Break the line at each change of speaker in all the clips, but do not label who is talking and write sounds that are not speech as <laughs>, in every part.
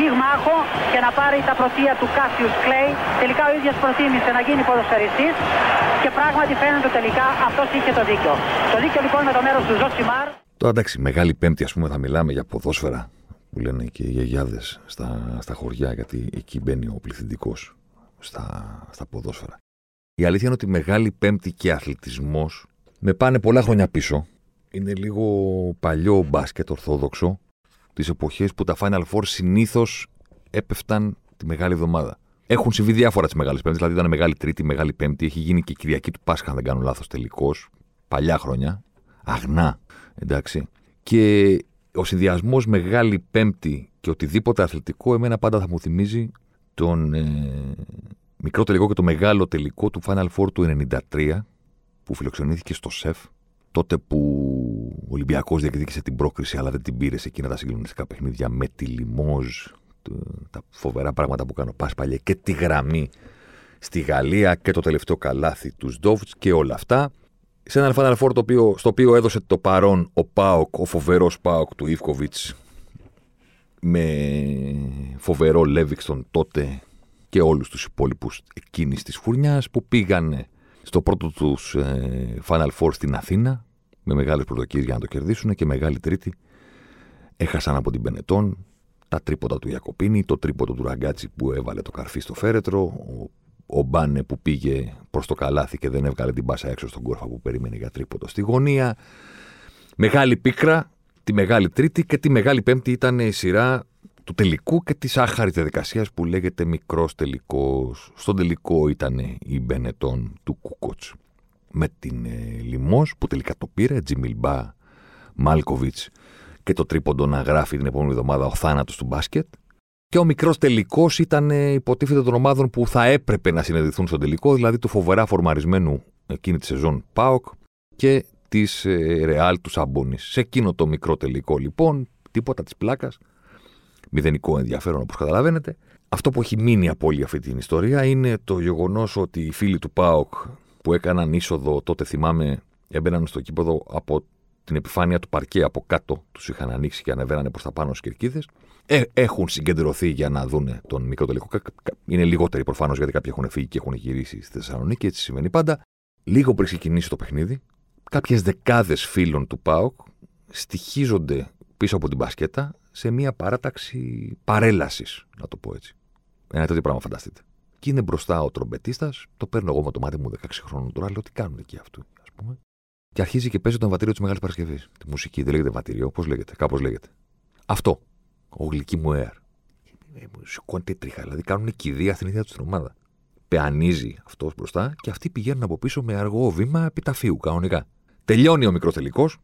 πυγμάχο και να πάρει τα πρωτεία του Κάσιους Κλέη. Τελικά ο ίδιος προτίμησε να γίνει ποδοσφαιριστής και πράγματι φαίνεται τελικά αυτός είχε το δίκιο. Το δίκιο λοιπόν με το μέρος του Ζωσιμάρ.
Τώρα εντάξει, Μεγάλη Πέμπτη, ας πούμε, θα μιλάμε για ποδόσφαιρα που λένε και οι γιαγιάδες στα, στα χωριά, γιατί εκεί μπαίνει ο πληθυντικός στα, στα ποδόσφαιρα. Η αλήθεια είναι ότι Μεγάλη Πέμπτη και αθλητισμός με πάνε πολλά χρόνια πίσω. Είναι λίγο παλιό μπάσκετ ορθόδοξο, τις εποχές που τα Final Four συνήθως έπεφταν τη Μεγάλη Εβδομάδα. Έχουν συμβεί διάφορα τις Μεγάλες Πέμπτες, δηλαδή ήταν Μεγάλη Τρίτη, Μεγάλη Πέμπτη, έχει γίνει και Κυριακή του Πάσχα, αν δεν κάνω λάθος τελικώς. Παλιά χρόνια. Αγνά, εντάξει. Και ο συνδυασμός Μεγάλη Πέμπτη και οτιδήποτε αθλητικό, εμένα πάντα θα μου θυμίζει τον ε, μικρό τελικό και το μεγάλο τελικό του Final Four του 93, που φιλοξενήθηκε στο ΣΕΦ, τότε που ο Ολυμπιακός διεκδίκησε την πρόκριση, αλλά δεν την πήρες σε εκείνα τα συγκλονιστικά παιχνίδια με τη Λιμόζ, τα φοβερά πράγματα που κάνω πας παλιέ και τη γραμμή στη Γαλλία και το τελευταίο καλάθι τους Ντόβτ και όλα αυτά. Σε ένα Final Four το οποίο, στο οποίο έδωσε το παρόν ο Πάοκ, ο φοβερός Πάοκ του Ιβκοβιτς με φοβερό Λέβιξτον τότε και όλους τους υπόλοιπους εκείνης της φουρνιάς που πήγανε στο πρώτο τους ε, Final Four στην Αθήνα με μεγάλες προσδοκίες για να το κερδίσουν και μεγάλη τρίτη έχασαν από την Μπενετόν τα τρίποτα του Ιακοπίνι, το τρίποτο του Ραγκάτσι που έβαλε το καρφί στο φέρετρο, ο, ο Μπάνε που πήγε προς το καλάθι και δεν έβγαλε την μπάσα έξω στον Κόρφα που περίμενε για τρίποτο στη γωνία. Μεγάλη πίκρα, τη Μεγάλη Τρίτη και τη Μεγάλη Πέμπτη ήταν η σειρά του τελικού και της άχαρης διαδικασίας που λέγεται μικρός τελικός. Στον τελικό ήταν η Μπενετόν του Κούκοτς. Με την ε, Λιμός που τελικά το πήρε, Τζιμιλμπά Μάλκοβιτς και το τρίποντο να γράφει την επόμενη εβδομάδα ο θάνατος του μπάσκετ. Και ο μικρός τελικός ήταν ε, υποτίθεται των ομάδων που θα έπρεπε να συνεδριθούν στον τελικό, δηλαδή του φοβερά φορμαρισμένου εκείνη τη σεζόν ΠΑΟΚ και της Ρεάλ του Σαμπόνι. Σε εκείνο το μικρό τελικό λοιπόν, τίποτα της πλάκας, μηδενικό ενδιαφέρον όπως καταλαβαίνετε. Αυτό που έχει μείνει από όλη αυτή την ιστορία είναι το γεγονός ότι οι φίλοι του ΠΑΟΚ που έκαναν είσοδο τότε, θυμάμαι, έμπαιναν στο κήπεδο από την επιφάνεια του παρκέ από κάτω, τους είχαν ανοίξει και ανεβαίνανε προς τα πάνω στις κερκίδες. Ε, έχουν συγκεντρωθεί για να δουν τον μικρό τελικό. Είναι λιγότεροι προφανώς γιατί κάποιοι έχουν φύγει και έχουν γυρίσει στη Θεσσαλονίκη, έτσι σημαίνει πάντα. Λίγο πριν ξεκινήσει το παιχνίδι, κάποιες δεκάδες φίλων του ΠΑΟΚ στοιχίζονται πίσω από την μπασκέτα σε μια παράταξη παρέλασης, να το πω έτσι. Ένα τέτοιο πράγμα, φανταστείτε. Και είναι μπροστά ο τρομπετίστας, το παίρνω εγώ με το μάτι μου 16 χρόνων τώρα, λέω τι κάνουν εκεί αυτού, ας πούμε. Και αρχίζει και παίζει το εμβατήριο της Μεγάλης Παρασκευής. Τη μουσική, δεν λέγεται εμβατήριο, πώς λέγεται, κάπως λέγεται. Αυτό. Ο γλυκή μου air. Ε, μου σηκώνεται τρίχα, δηλαδή κάνουν κηδεία στην ίδια τους την ομάδα. Πεανίζει αυτός μπροστά και αυτοί πηγαίνουν από πίσω με αργό βήμα επιταφείου κανονικά. Τελειώνει ο μικρός τελικός,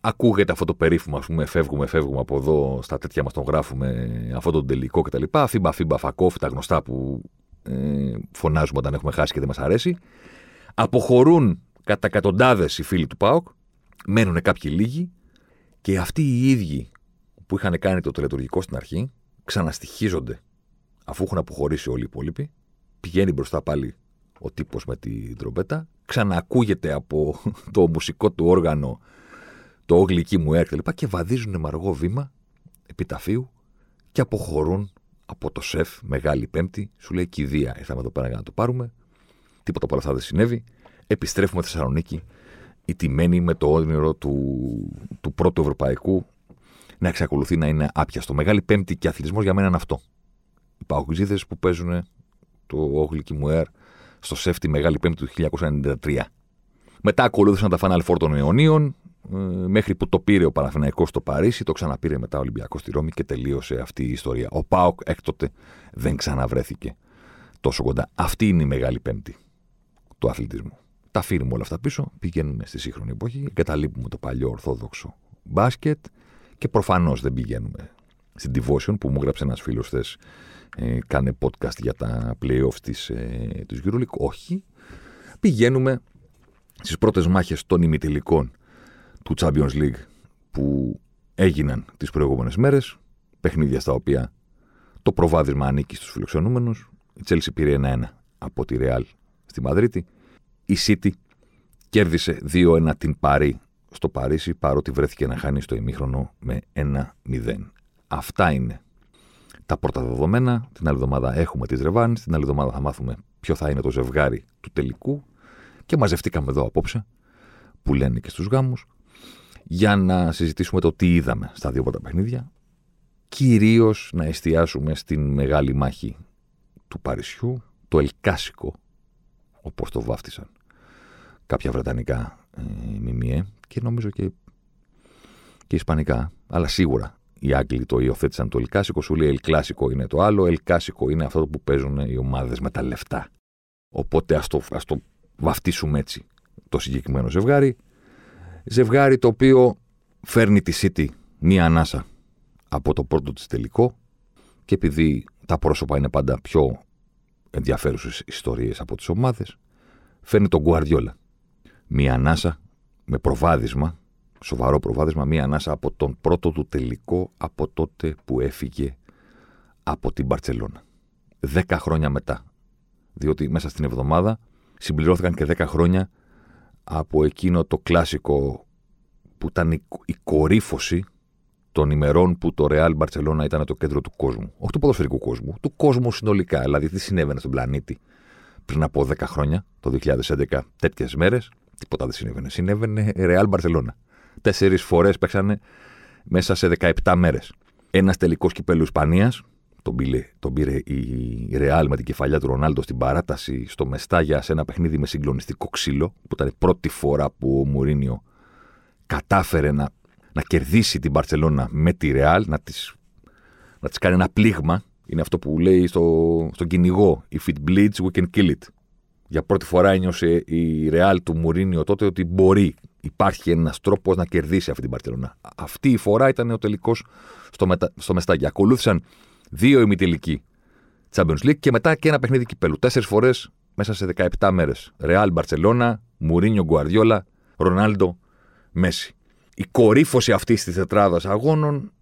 ακούγεται αυτό το περίφημο, ας πούμε, φεύγουμε, φεύγουμε από εδώ, στα τέτοια μας τον γράφουμε, αυτό το τελικό κτλ. Φίμπα, φίμπα, fuck off, τα γνωστά που ε, φωνάζουμε όταν έχουμε χάσει και δεν μας αρέσει. Αποχωρούν κατά εκατοντάδες οι φίλοι του ΠΑΟΚ, μένουν κάποιοι λίγοι και αυτοί οι ίδιοι που είχαν κάνει το τελετουργικό στην αρχή ξαναστοιχίζονται αφού έχουν αποχωρήσει όλοι οι υπόλοιποι. Πηγαίνει μπροστά πάλι ο τύπος με την τρομπέτα, ξανακούγεται από το μουσικό του όργανο το όγλυκή μου έρ και και βαδίζουν με αργό βήμα επιταφείου και αποχωρούν από το σεφ Μεγάλη Πέμπτη. Σου λέει κηδεία, ήρθαμε εδώ πέρα για να το πάρουμε. Τίποτα από όλα αυτά δεν συνέβη. Επιστρέφουμε στη Θεσσαλονίκη, ιτημένοι με το όνειρο του, του πρώτου Ευρωπαϊκού να εξακολουθεί να είναι άπιαστο. Μεγάλη Πέμπτη και αθλητισμός για μένα είναι αυτό. Οι παγκοσμίδε που παίζουν το όγλυκη μου έρ στο σεφ τη Μεγάλη Πέμπτη του 1993. Μετά ακολούθησαν τα Final Four των αιωνίων, ε, μέχρι που το πήρε ο Παναθηναϊκός στο Παρίσι, το ξαναπήρε μετά ο Ολυμπιακός στη Ρώμη και τελείωσε αυτή η ιστορία. Ο Πάοκ έκτοτε δεν ξαναβρέθηκε τόσο κοντά. Αυτή είναι η μεγάλη πέμπτη του αθλητισμού. Τα αφήνουμε όλα αυτά πίσω, πηγαίνουμε στη σύγχρονη εποχή, εγκαταλείπουμε το παλιό ορθόδοξο μπάσκετ και προφανώς δεν πηγαίνουμε στην Devotion που μου έγραψε ένας φίλος χθες. Ε, κάνε podcast για τα playoffs της, ε, της EuroLeague. Όχι. πηγαίνουμε στις πρώτες μάχες των ημιτελικών του Champions League που έγιναν τις προηγούμενες μέρες. Παιχνίδια στα οποία το προβάδισμα ανήκει στους φιλοξενούμενους. Η Chelsea πήρε 1-1 από τη Real στη Μαδρίτη. Η City κέρδισε 2-1 την Παρή στο Παρίσι, παρότι βρέθηκε να χάνει στο ημίχρονο με 1-0. Αυτά είναι τα πρώτα δεδομένα. Την άλλη εβδομάδα έχουμε τις Ρεβάν. Την άλλη εβδομάδα θα μάθουμε ποιο θα είναι το ζευγάρι του τελικού. Και μαζευτήκαμε εδώ απόψε, που λένε και στους γάμους, για να συζητήσουμε το τι είδαμε στα δύο πρώτα παιχνίδια. Κυρίως να εστιάσουμε στην μεγάλη μάχη του Παρισιού, το Ελκάσικο, όπως το βάφτισαν κάποια βρετανικά ε, και νομίζω και, και ισπανικά, αλλά σίγουρα οι Άγγλοι το υιοθέτησαν το Ελκάσικο, σου λέει Ελκλάσικο είναι το άλλο, Ελκάσικο είναι αυτό που παίζουν οι ομάδες με τα λεφτά. Οπότε ας το, ας το βαφτίσουμε έτσι το συγκεκριμένο ζευγάρι. Ζευγάρι το οποίο φέρνει τη City μία ανάσα από το πρώτο της τελικό και επειδή τα πρόσωπα είναι πάντα πιο ενδιαφέρουσες ιστορίες από τις ομάδες, φέρνει τον Guardiola. Μία ανάσα με προβάδισμα, σοβαρό προβάδισμα, μία ανάσα από τον πρώτο του τελικό από τότε που έφυγε από την Μπαρτσελώνα. Δέκα χρόνια μετά. Διότι μέσα στην εβδομάδα συμπληρώθηκαν και δέκα χρόνια από εκείνο το κλασικό που ήταν η κορύφωση των ημερών που το Real Barcelona ήταν το κέντρο του κόσμου. Όχι του ποδοσφαιρικού κόσμου, του κόσμου συνολικά. Δηλαδή, τι συνέβαινε στον πλανήτη πριν από 10 χρόνια, το 2011, τέτοιες μέρες, τίποτα δεν συνέβαινε. Συνέβαινε Real Barcelona. Τέσσερις φορές παίξανε μέσα σε 17 μέρες. Ένας τελικός κυπέλου Ισπανίας, τον πήρε, τον πήρε η Real με την κεφαλιά του Ρονάλντο στην παράταση στο Μεστάγια σε ένα παιχνίδι με συγκλονιστικό ξύλο, που ήταν η πρώτη φορά που ο Μουρίνιο κατάφερε να, να κερδίσει την Μπαρσελόνα με τη Ρεάλ, να της, να της κάνει ένα πλήγμα. Είναι αυτό που λέει στο, στον κυνηγό «If it bleeds, we can kill it». Για πρώτη φορά ένιωσε η Ρεάλ του Μουρίνιο τότε ότι μπορεί, υπάρχει ένας τρόπος να κερδίσει αυτή την Μπαρσελόνα. Αυτή η φορά ήταν ο τελικός στο, μετα... στο Μεστάγια. Ακολούθησαν δύο ημιτελικοί Champions League και μετά και ένα παιχνίδι κυπέλου. Τέσσερις φορές μέσα σε 17 μέρες. Ρεάλ Μπαρσελόνα, Μουρίνιο Γκουαρδιόλα, Ρονάλντο Μέση. Η κορύφωση αυτής της τετράδας αγώνων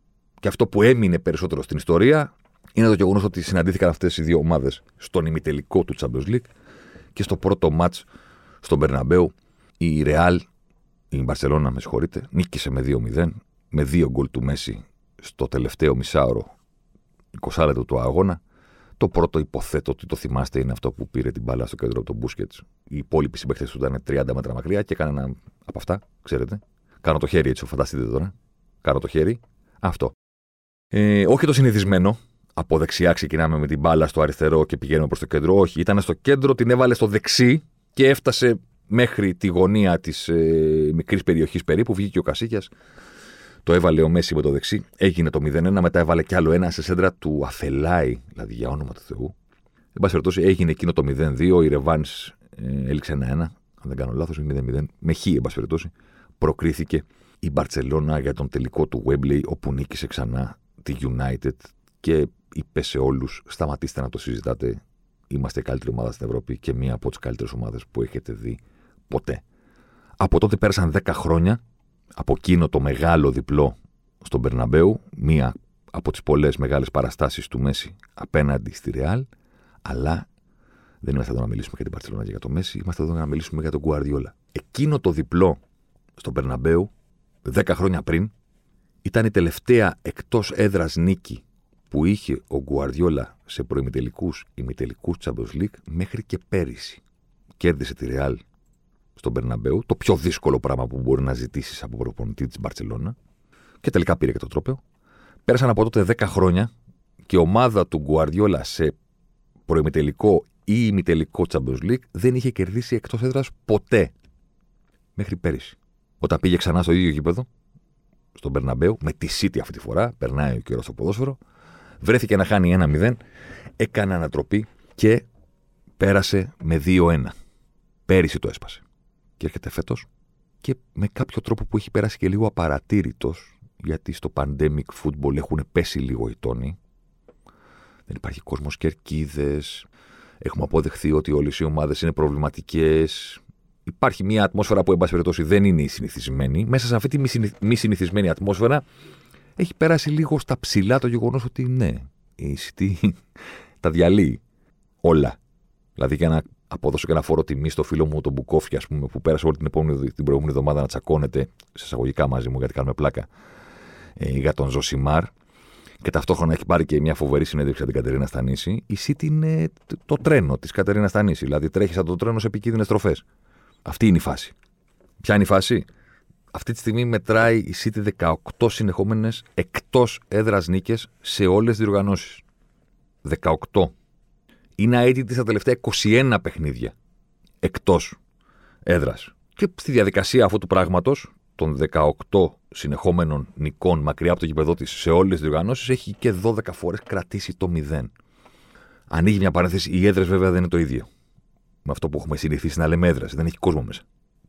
και αυτό που έμεινε περισσότερο στην ιστορία είναι το γεγονός ότι συναντήθηκαν αυτές οι δύο ομάδες στον ημιτελικό του Champions League και στο πρώτο ματ στον Περναμπέου. Η Ρεάλ, η Μπαρσελόνα, με συγχωρείτε, νίκησε με 2-0 με δύο γκολ του Μέση στο τελευταίο μισάωρο 20 λεπτό του αγώνα. Το πρώτο υποθέτω ότι το θυμάστε είναι αυτό που πήρε την μπάλα στο κέντρο από τον Μπούσκετς. Οι υπόλοιποι συμπαίχτε του ήταν 30 μέτρα μακριά και έκανε ένα από αυτά, ξέρετε. Κάνω το χέρι έτσι, φανταστείτε τώρα. Κάνω το χέρι. Αυτό. Ε, όχι το συνηθισμένο. Από δεξιά ξεκινάμε με την μπάλα στο αριστερό και πηγαίνουμε προς το κέντρο. Όχι, ήταν στο κέντρο, την έβαλε στο δεξί και έφτασε μέχρι τη γωνία της ε, μικρής περιοχής περίπου. Βγήκε ο Κασίκιας το έβαλε ο Μέση με το δεξί. Έγινε το 0-1. Μετά έβαλε κι άλλο ένα σε σέντρα του Αφελάη, δηλαδή για όνομα του Θεού. Εν πάση περιπτώσει, έγινε εκείνο το 0-2. Η Ρεβάν ε, έληξε ένα-ένα. Αν δεν κάνω λάθος, 0-0. Με χ, εν πάση περιπτώσει, προκρίθηκε η Μπαρσελόνα για τον τελικό του Wembley, όπου νίκησε ξανά τη United και είπε σε όλους: Σταματήστε να το συζητάτε. Είμαστε η καλύτερη ομάδα στην Ευρώπη και μία από τις καλύτερες ομάδες που έχετε δει ποτέ. Από τότε πέρασαν 10 χρόνια από εκείνο το μεγάλο διπλό στον Περναμπέου, μία από τις πολλές μεγάλες παραστάσεις του Μέση απέναντι στη Ρεάλ, αλλά δεν είμαστε εδώ να μιλήσουμε για την Παρσελόνα και για το Μέση, είμαστε εδώ να μιλήσουμε για τον Γκουαρδιόλα. Εκείνο το διπλό στον Περναμπέου, 10 χρόνια πριν, ήταν η τελευταία εκτός έδρας νίκη που είχε ο Γκουαρδιόλα σε προημιτελικούς ημιτελικούς Champions League μέχρι και πέρυσι. Κέρδισε τη Ρεάλ στον Περναμπέου, το πιο δύσκολο πράγμα που μπορεί να ζητήσεις από προπονητή της Μπαρσελόνα. Και τελικά πήρε και το τρόπαιο. Πέρασαν από τότε 10 χρόνια και η ομάδα του Γκουαρδιόλα σε προημιτελικό ή ημιτελικό Champions League δεν είχε κερδίσει εκτός έδρας ποτέ. Μέχρι πέρυσι. Όταν πήγε ξανά στο ίδιο γήπεδο, στον Περναμπέου, με τη City αυτή τη φορά, περνάει ο καιρός στο ποδόσφαιρο, βρέθηκε να χάνει 1-0, έκανε ανατροπή και πέρασε με 2-1. Πέρυσι το έσπασε και έρχεται φέτος και με κάποιο τρόπο που έχει περάσει και λίγο απαρατήρητος, γιατί στο pandemic football έχουν πέσει λίγο οι τόνοι. Δεν υπάρχει κόσμος κερκίδες, Έχουμε αποδεχθεί ότι όλες οι ομάδες είναι προβληματικές. Υπάρχει μια ατμόσφαιρα που, εν πάση περιπτώσει, δεν είναι η συνηθισμένη. Μέσα σε αυτή τη μη συνηθισμένη ατμόσφαιρα έχει περάσει λίγο στα ψηλά το γεγονός ότι ναι, η City <laughs> τα διαλύει όλα. Δηλαδή, για να αποδώσω και ένα φόρο τιμή στο φίλο μου τον Μπουκόφι, ας πούμε, που πέρασε όλη την, επόμενη, την προηγούμενη εβδομάδα να τσακώνεται σε εισαγωγικά μαζί μου, γιατί κάνουμε πλάκα, ε, για τον Ζωσιμάρ. Και ταυτόχρονα έχει πάρει και μια φοβερή συνέντευξη από την Κατερίνα Στανίση. Η City είναι το τρένο της Κατερίνα Στανίση. Δηλαδή τρέχει σαν το τρένο σε επικίνδυνες τροφέ. Αυτή είναι η φάση. Ποια είναι η φάση; Αυτή τη στιγμή μετράει η City 18 συνεχόμενες εκτός έδρας νίκες σε όλες τις διοργανώσεις. 18. Είναι αίτητη στα τελευταία 21 παιχνίδια εκτός έδρας. Και στη διαδικασία αυτού του πράγματος, των 18 συνεχόμενων νικών μακριά από το γηπεδό της σε όλες τις διοργανώσεις, έχει και 12 φορές κρατήσει το 0. Ανοίγει μια παρένθεση. Οι έδρες βέβαια δεν είναι το ίδιο. Με αυτό που έχουμε συνηθίσει να λέμε έδρε. Δεν έχει κόσμο μέσα.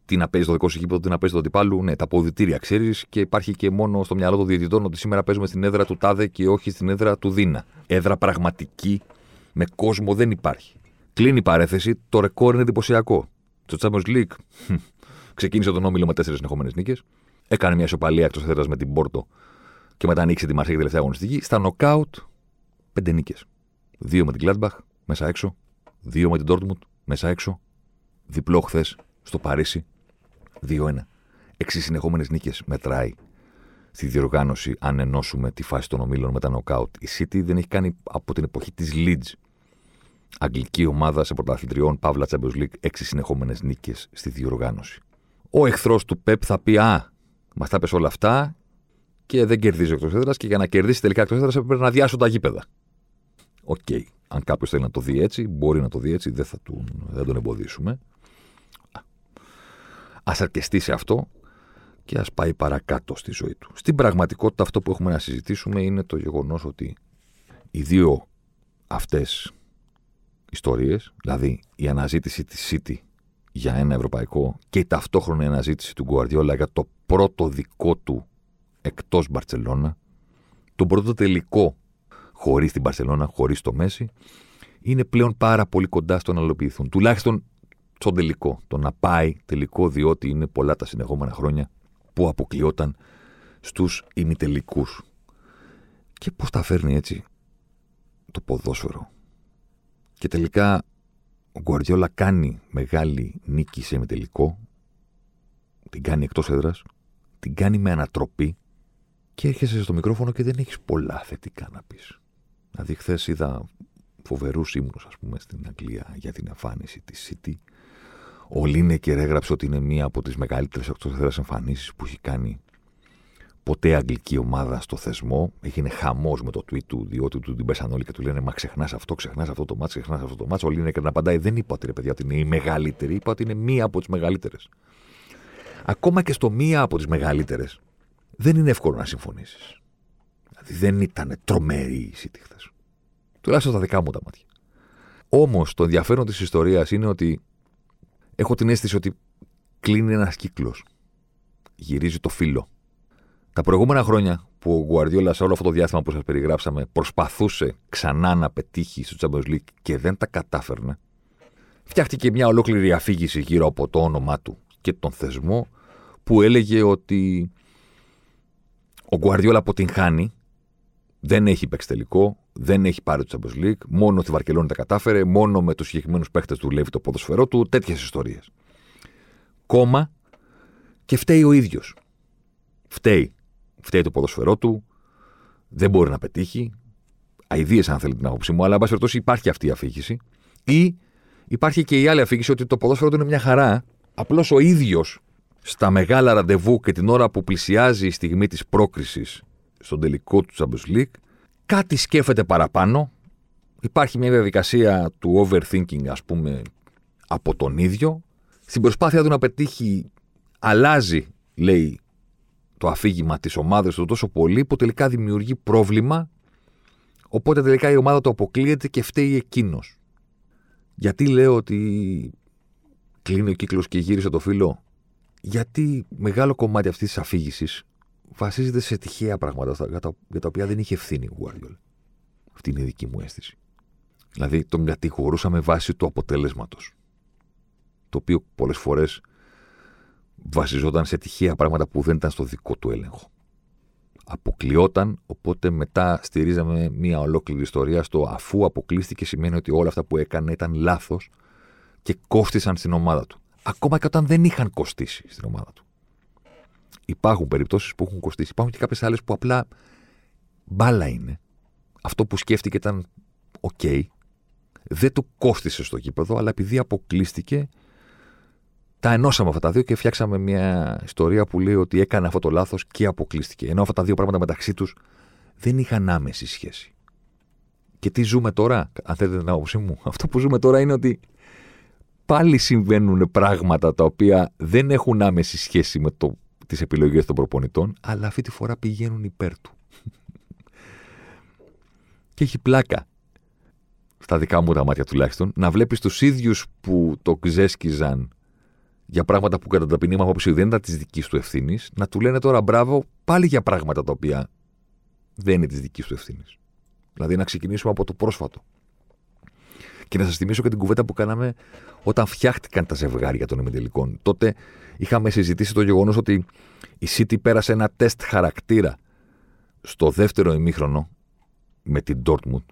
Τι να παίζει το δικό σου γήπεδο, τι να παίζει το αντιπάλου. Ναι, τα αποδητήρια ξέρεις και υπάρχει και μόνο στο μυαλό των διαιτητών ότι σήμερα παίζουμε στην έδρα του Τάδε και όχι στην έδρα του Δίνα. Έδρα πραγματική με κόσμο δεν υπάρχει. Κλείνει η παρέθεση, το ρεκόρ είναι εντυπωσιακό. Το Champions League ξεκίνησε τον όμιλο με τέσσερις συνεχόμενες νίκες. Έκανε μια ισοπαλία εκτός έδρας με την Πόρτο και μετά ανοίξει τη Μαρσέγη τελευταία αγωνιστική. Στα νοκάουτ, πέντε νίκες. Δύο με την Gladbach, μέσα έξω. Δύο με την Dortmund, μέσα έξω. Διπλό χθες στο Παρίσι. 2-1. Έξι συνεχόμενες νίκες μετράει στη διοργάνωση αν ενώσουμε τη φάση των ομίλων με τα νοκάουτ. Η City δεν έχει κάνει από την εποχή της Leeds αγγλική ομάδα σε πρωταθλητριών Παύλα Champions League έξι συνεχόμενες νίκες στη διοργάνωση. Ο εχθρός του Πεπ θα πει Α, μας τα πες όλα αυτά και δεν κερδίζει εκτός έδρας και για να κερδίσει τελικά εκτός έδρας έπρεπε να αδειάσουν τα γήπεδα. Οκ. Okay. Αν κάποιος θέλει να το δει έτσι, μπορεί να το δει έτσι, δεν θα, του, δεν τον εμποδίσουμε. Ας αρκεστεί σε αυτό και ας πάει παρακάτω στη ζωή του. Στην πραγματικότητα, αυτό που έχουμε να συζητήσουμε είναι το γεγονός ότι οι δύο αυτές ιστορίες, δηλαδή η αναζήτηση της City για ένα ευρωπαϊκό και η ταυτόχρονη αναζήτηση του Γκουαρδιόλα για το πρώτο δικό του εκτός Μπαρσελόνα, τον πρώτο τελικό χωρίς την Μπαρσελόνα, χωρίς το Μέση, είναι πλέον πάρα πολύ κοντά στο να υλοποιηθούν. Τουλάχιστον στον τελικό. Το να πάει τελικό, διότι είναι πολλά τα συνεχόμενα χρόνια που αποκλειόταν στους ημιτελικούς. Και πώς τα φέρνει έτσι το ποδόσφαιρο. Και τελικά ο Γκουαρδιόλα κάνει μεγάλη νίκη σε ημιτελικό, την κάνει εκτός έδρας, την κάνει με ανατροπή. Και έρχεσαι στο μικρόφωνο και δεν έχεις πολλά θετικά να πεις. Δηλαδή χθες είδα φοβερούς ύμνους ας πούμε στην Αγγλία για την εμφάνιση της City. Ο Λίνεκερ έγραψε ότι είναι μία από τις μεγαλύτερες εκτοθέρα εμφανίσεις που έχει κάνει ποτέ αγγλική ομάδα στο θεσμό. Έγινε χαμός με το tweet του, διότι του την πέσαν όλοι και του λένε Μα ξεχνάς αυτό, ξεχνάς αυτό το μάτσο, ξεχνάς αυτό το μάτσο. Ο Λίνεκερ να απαντάει: Δεν είπα ότι ρε παιδιά ότι είναι η μεγαλύτερη, είπα ότι είναι μία από τις μεγαλύτερες. Ακόμα και στο μία από τις μεγαλύτερες δεν είναι εύκολο να συμφωνήσεις. Δηλαδή δεν ήταν τρομερή η City χθες. Τουλάχιστον στα δικά μου τα μάτια. Όμως το ενδιαφέρον της ιστορίας είναι ότι έχω την αίσθηση ότι κλείνει ένας κύκλος. Γυρίζει το φύλλο. Τα προηγούμενα χρόνια που ο Γουαρδιόλα σε όλο αυτό το διάστημα που σας περιγράψαμε προσπαθούσε ξανά να πετύχει στο Champions League και δεν τα κατάφερνε, φτιάχτηκε μια ολόκληρη αφήγηση γύρω από το όνομά του και τον θεσμό που έλεγε ότι ο Γκουαρδιόλα αποτυγχάνει, δεν έχει παίξει τελικό, δεν έχει πάρει το Champions League, μόνο τη Βαρκελόνη τα κατάφερε, μόνο με τους συγκεκριμένους παίχτες δουλεύει το ποδοσφαιρό του, τέτοιες ιστορίες. Κόμμα και φταίει ο ίδιος. Φταίει. Φταίει το ποδοσφαιρό του, δεν μπορεί να πετύχει. Αιδίε, αν θέλει την άποψή μου, αλλά εν πάση περιπτώσει υπάρχει αυτή η αφήγηση. Ή υπάρχει και η άλλη αφήγηση ότι το ποδόσφαιρο του είναι μια χαρά. Απλώς ο ίδιος στα μεγάλα ραντεβού και την ώρα που πλησιάζει η στιγμή της πρόκρισης στον τελικό του Champions League, κάτι σκέφτεται παραπάνω. Υπάρχει μια διαδικασία του overthinking, ας πούμε, από τον ίδιο. Στην προσπάθεια του να πετύχει, αλλάζει, λέει, το αφήγημα της ομάδας του τόσο πολύ που τελικά δημιουργεί πρόβλημα οπότε τελικά η ομάδα του αποκλείεται και φταίει εκείνος. Γιατί λέω ότι κλείνει ο κύκλος και γύρισε το φίλο γιατί μεγάλο κομμάτι αυτής της αφήγησης βασίζεται σε τυχαία πράγματα για τα, για τα οποία δεν είχε ευθύνη ο Guardiola. Αυτή είναι η δική μου αίσθηση. Δηλαδή τον κατηγορούσαμε βάσει του αποτελέσματο. Το οποίο πολλές φορές βασιζόταν σε τυχαία πράγματα που δεν ήταν στο δικό του έλεγχο. Αποκλειόταν, οπότε μετά στηρίζαμε μια ολόκληρη ιστορία στο αφού αποκλείστηκε σημαίνει ότι όλα αυτά που έκανε ήταν λάθος και κόστησαν στην ομάδα του. Ακόμα και όταν δεν είχαν κοστίσει στην ομάδα του. Υπάρχουν περιπτώσεις που έχουν κοστίσει. Υπάρχουν και κάποιες άλλες που απλά μπάλα είναι. Αυτό που σκέφτηκε ήταν οκ. Δεν του κόστησε στο γήπεδο, αλλά επειδή αποκλείστηκε, τα ενώσαμε αυτά τα δύο και φτιάξαμε μια ιστορία που λέει ότι έκανε αυτό το λάθος και αποκλείστηκε. Ενώ αυτά τα δύο πράγματα μεταξύ τους δεν είχαν άμεση σχέση. Και τι ζούμε τώρα, αν θέλετε την άποψή μου, <laughs> αυτό που ζούμε τώρα είναι ότι πάλι συμβαίνουν πράγματα τα οποία δεν έχουν άμεση σχέση με το, τις επιλογές των προπονητών, αλλά αυτή τη φορά πηγαίνουν υπέρ του. <laughs> και έχει πλάκα, στα δικά μου τα μάτια τουλάχιστον, να βλέπεις τους ίδιους που το ξέσκιζαν για πράγματα που κατά ταπεινή μου άποψη δεν ήταν της δικής του ευθύνης, να του λένε τώρα μπράβο πάλι για πράγματα τα οποία δεν είναι της δικής του ευθύνης. Δηλαδή να ξεκινήσουμε από το πρόσφατο. Και να σας θυμίσω και την κουβέντα που κάναμε όταν φτιάχτηκαν τα ζευγάρια των ημιτελικών. Τότε είχαμε συζητήσει το γεγονός ότι η City πέρασε ένα τεστ χαρακτήρα στο δεύτερο ημίχρονο με την Dortmund,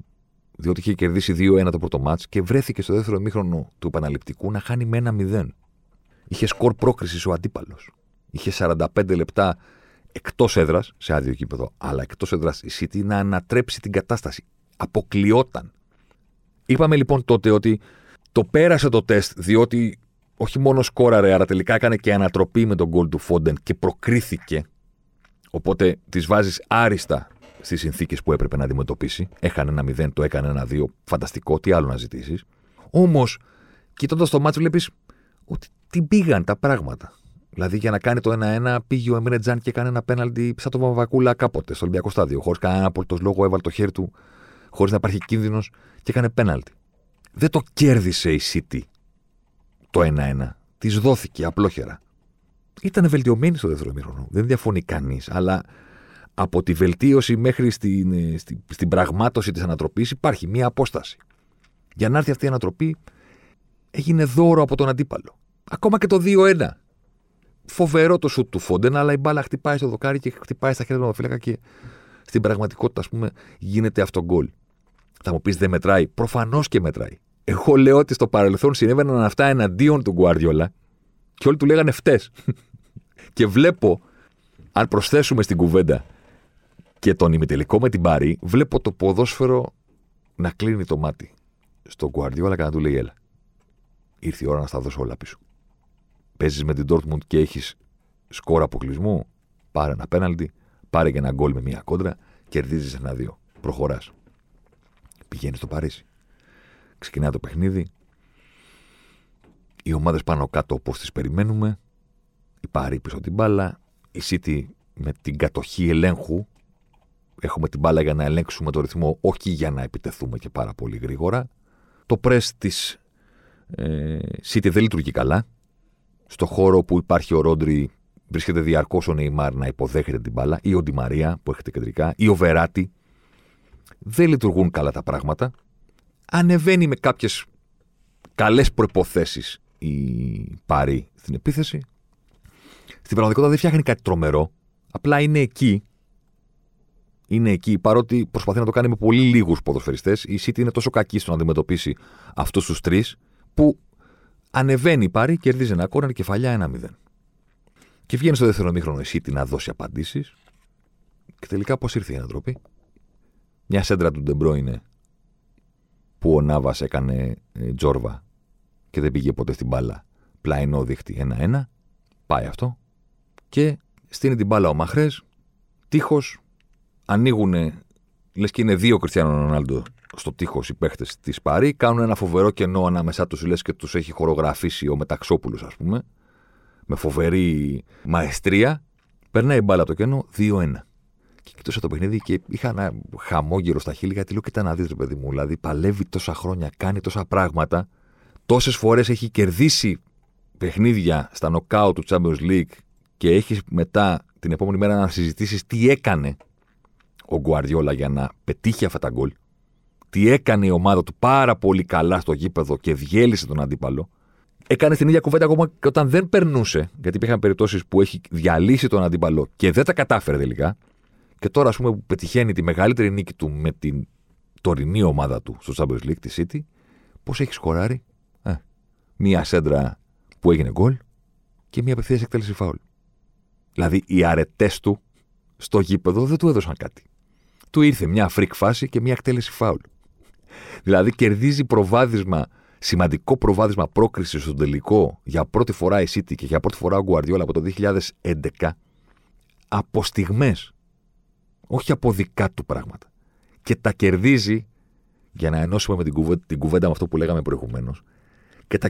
διότι είχε κερδίσει 2-1 το πρώτο μάτς και βρέθηκε στο δεύτερο ημίχρονο του επαναληπτικού να χάνει με ένα 0. Είχε σκορ πρόκρισης ο αντίπαλος. Είχε 45 λεπτά εκτός έδρας, σε άδειο κήπεδο, αλλά εκτός έδρας η City να ανατρέψει την κατάσταση. Αποκλειόταν. Είπαμε λοιπόν τότε ότι το πέρασε το τεστ διότι όχι μόνο σκόραρε, αλλά τελικά έκανε και ανατροπή με τον γκολ του Φόντεν και προκρίθηκε. Οπότε τις βάζεις άριστα στις συνθήκες που έπρεπε να αντιμετωπίσει. Έχανε ένα 0, το έκανε ένα 2. Φανταστικό, τι άλλο να ζητήσεις. Όμως, κοιτώντας το μάτσο, βλέπεις ότι τι πήγαν τα πράγματα. Δηλαδή για να κάνει το 1-1 πήγε ο Εμμύρε Τζάν και έκανε ένα πέναλτι σαν το Βαμβακούλα κάποτε στο Ολυμπιακό Στάδιο. Χωρίς κανένα απολύτω λόγο έβαλε το χέρι του, χωρίς να υπάρχει κίνδυνος και έκανε πέναλτι. Δεν το κέρδισε η City το 1-1. Της δόθηκε απλόχερα. Ήταν βελτιωμένη στο δεύτερο μήχρονο. Δεν διαφωνεί κανείς. Αλλά από τη βελτίωση μέχρι στην, στην, στην πραγμάτωση της ανατροπής υπάρχει μία απόσταση. Για να έρθει αυτή η ανατροπή, έγινε δώρο από τον αντίπαλο. Ακόμα και το 2-1. Φοβερό το σουτ του Φόντεν, αλλά η μπάλα χτυπάει στο δοκάρι και χτυπάει στα χέρια του φύλακα και στην πραγματικότητα, ας πούμε, γίνεται αυτό γκολ. Θα μου πεις δεν μετράει. Προφανώς και μετράει. Εγώ λέω ότι στο παρελθόν συνέβαιναν αυτά εναντίον του Γκουαρδιόλα και όλοι του λέγανε φταίει. <laughs> και βλέπω, αν προσθέσουμε στην κουβέντα και τον ημιτελικό με την Πάρη, βλέπω το ποδόσφαιρο να κλείνει το μάτι στον Γκουαρδιόλα και να του λέει έλα. Ήρθε η ώρα να στα δώσω όλα πίσω παίζεις με την Dortmund και έχεις σκορ αποκλεισμού, πάρε ένα πέναλτι, πάρε και ένα γκολ με μία κόντρα, κερδίζεις ένα-δύο. Προχωράς. Πηγαίνεις στο Παρίσι. Ξεκινάει το παιχνίδι. Οι ομάδες πάνω κάτω όπως τις περιμένουμε. Η Πάρη πίσω την μπάλα. Η City με την κατοχή ελέγχου. Έχουμε την μπάλα για να ελέγξουμε το ρυθμό, όχι για να επιτεθούμε και πάρα πολύ γρήγορα. Το press της ε, City δεν λειτουργεί καλά στο χώρο που υπάρχει ο Ρόντρι, βρίσκεται διαρκώς ο Νεϊμάρ να υποδέχεται την μπάλα, ή ο Ντιμαρία που έχετε κεντρικά, ή ο Βεράτη. Δεν λειτουργούν καλά τα πράγματα. Ανεβαίνει με κάποιες καλές προποθέσει η Πάρη στην επίθεση. Στην πραγματικότητα δεν φτιάχνει κάτι τρομερό. Απλά είναι εκεί. Είναι εκεί, παρότι προσπαθεί να το κάνει με πολύ λίγους ποδοσφαιριστές. Η City είναι τόσο κακή στο να αντιμετωπίσει αυτούς τους τρεις, που Ανεβαίνει πάρει, κερδίζει ένα κόρνερ, κεφαλιά ένα 0 Και βγαίνει στο δεύτερο μήχρονο η να δώσει απαντήσεις. Και τελικά πώς ήρθε η ανατροπή; Μια σέντρα του Ντεμπρόινε που ο Νάβα έκανε ε, τζόρβα και δεν πήγε ποτέ στην μπάλα. Πλαϊνό δείχτη 1-1. Πάει αυτό. Και στείνει την μπάλα ο Μαχρές. Τείχος. Ανοίγουν. Λες και είναι δύο Κριστιανό Ρονάλντο στο τείχος οι παίχτες της Παρή, κάνουν ένα φοβερό κενό ανάμεσά τους, λες και τους έχει χορογραφήσει ο Μεταξόπουλος, ας πούμε, με φοβερή μαεστρία. Περνάει μπάλα το κενό 2-1. Και κοιτούσα το παιχνίδι και είχα ένα χαμόγελο στα χείλη γιατί λέω: Κοίτα να δεις, παιδί μου. Δηλαδή, παλεύει τόσα χρόνια, κάνει τόσα πράγματα. Τόσες φορές έχει κερδίσει παιχνίδια στα νοκάου του Champions League και έχει μετά την επόμενη μέρα να συζητήσεις τι έκανε ο Γκουαριόλα για να πετύχει αυτά τα γκολ ότι έκανε η ομάδα του πάρα πολύ καλά στο γήπεδο και διέλυσε τον αντίπαλο. Έκανε την ίδια κουβέντα ακόμα και όταν δεν περνούσε, γιατί υπήρχαν περιπτώσεις που έχει διαλύσει τον αντίπαλο και δεν τα κατάφερε τελικά. Και τώρα, ας πούμε, που πετυχαίνει τη μεγαλύτερη νίκη του με την τωρινή ομάδα του στο Champions League, τη City, πώς έχει σκοράρει; Ε, μία σέντρα που έγινε γκολ και μία απευθείας εκτέλεση φάουλ. Δηλαδή, οι αρετές του στο γήπεδο δεν του έδωσαν κάτι. Του ήρθε μια freak φάση και μια εκτέλεση φάουλ. Δηλαδή, κερδίζει προβάδισμα, σημαντικό προβάδισμα πρόκρισης στο τελικό για πρώτη φορά η City και για πρώτη φορά ο Guardiola από το 2011 από στιγμές. Όχι από δικά του πράγματα. Και τα κερδίζει για να ενώσουμε με την κουβέντα, την κουβέντα με αυτό που λέγαμε προηγουμένως. Και τα,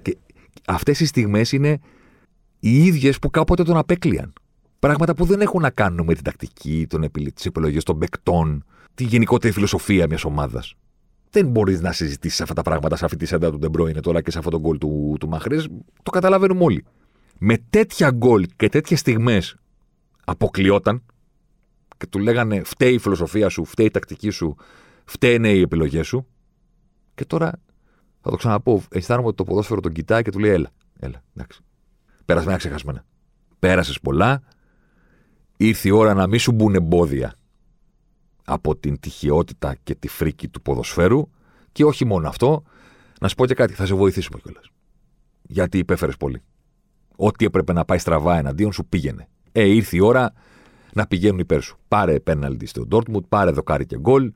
αυτές οι στιγμές είναι οι ίδιες που κάποτε τον απέκλειαν. Πράγματα που δεν έχουν να κάνουν με την τακτική, τις επιλογές των παικτών, τη γενικότερη φιλοσοφία μιας ομάδας. Δεν μπορείς να συζητήσεις αυτά τα πράγματα σε αυτή τη σέντα του Ντεμπρόινε τώρα και σε αυτό το γκολ του, του Μαχρέ. Το καταλαβαίνουμε όλοι. Με τέτοια γκολ και τέτοιες στιγμές αποκλειόταν και του λέγανε φταίει η φιλοσοφία σου, φταίει η τακτική σου, φταίνε οι επιλογές σου. Και τώρα θα το ξαναπώ. Αισθάνομαι ότι το ποδόσφαιρο τον κοιτάει και του λέει: Έλα, έλα, εντάξει. Πέρασε ένα ξεχασμένα. Πέρασες πολλά. Ήρθε η ώρα να μην σου μπουν εμπόδια από την τυχαιότητα και τη φρίκη του ποδοσφαίρου. Και όχι μόνο αυτό, να σου πω και κάτι, θα σε βοηθήσουμε κιόλας. Γιατί υπέφερες πολύ. Ό,τι έπρεπε να πάει στραβά εναντίον σου πήγαινε. Ε, ήρθε η ώρα να πηγαίνουν υπέρ σου. Πάρε πέναλτι στο Ντόρτμουντ, πάρε δοκάρι και γκολ,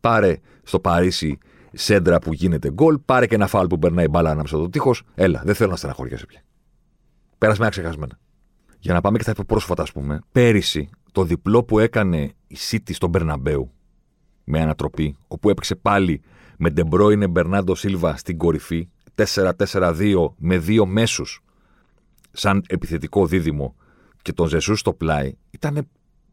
πάρε στο Παρίσι σέντρα που γίνεται γκολ, πάρε και ένα φάλ που περνάει μπάλα ανάμεσα στο τείχος. Έλα, δεν θέλω να στεναχωριέσαι πια. Πέρασε με ξεχασμένα. Για να πάμε και τα πρόσφατα, ας πούμε. Πέρυσι, το διπλό που έκανε η City στον Μπερναμπέου με ανατροπή, όπου έπαιξε πάλι με Ντεμπρόινε Μπερνάντο Σίλβα στην κορυφή, 4-4-2 με δύο μέσους σαν επιθετικό δίδυμο και τον Ζεσούς στο πλάι, ήταν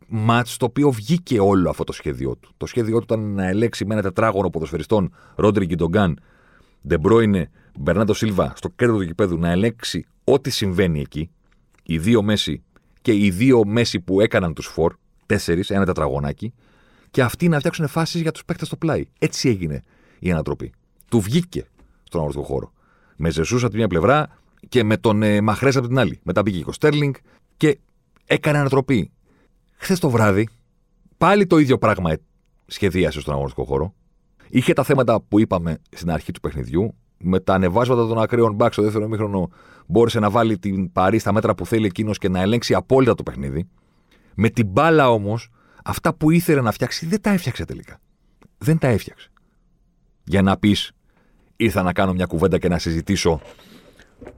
μάτς το οποίο βγήκε όλο αυτό το σχέδιό του. Το σχέδιό του ήταν να ελέγξει με ένα τετράγωνο ποδοσφαιριστών Ρόντρι Γκιουντογκάν, Ντε Μπρόινε, Μπερνάντο Σίλβα στο κέντρο του γηπέδου να ελέγξει ό,τι συμβαίνει εκεί. Οι δύο μέσοι και οι δύο μέσοι που έκαναν τους φορ, τέσσερις, ένα τετραγωνάκι, και αυτοί να φτιάξουν φάσεις για τους παίκτες στο πλάι. Έτσι έγινε η ανατροπή. Του βγήκε στον αγωνιστικό χώρο. Με Ζεσούς από τη μια πλευρά και με τον ε, Μαχρέζ από την άλλη. Μετά μπήκε και ο Στέρλινγκ και έκανε ανατροπή. Χθες το βράδυ, πάλι το ίδιο πράγμα σχεδίασε στον αγωνιστικό χώρο. Είχε τα θέματα που είπαμε στην αρχή του παιχνιδιού. Με τα ανεβάσματα των ακραίων μπακς στο δεύτερο μήχρονο, μπόρεσε να βάλει την Παρή στα μέτρα που θέλει εκείνος και να ελέγξει απόλυτα το παιχνίδι. Με την μπάλα όμως, αυτά που ήθελε να φτιάξει δεν τα έφτιαξε τελικά. Δεν τα έφτιαξε. Για να πεις, ήρθα να κάνω μια κουβέντα και να συζητήσω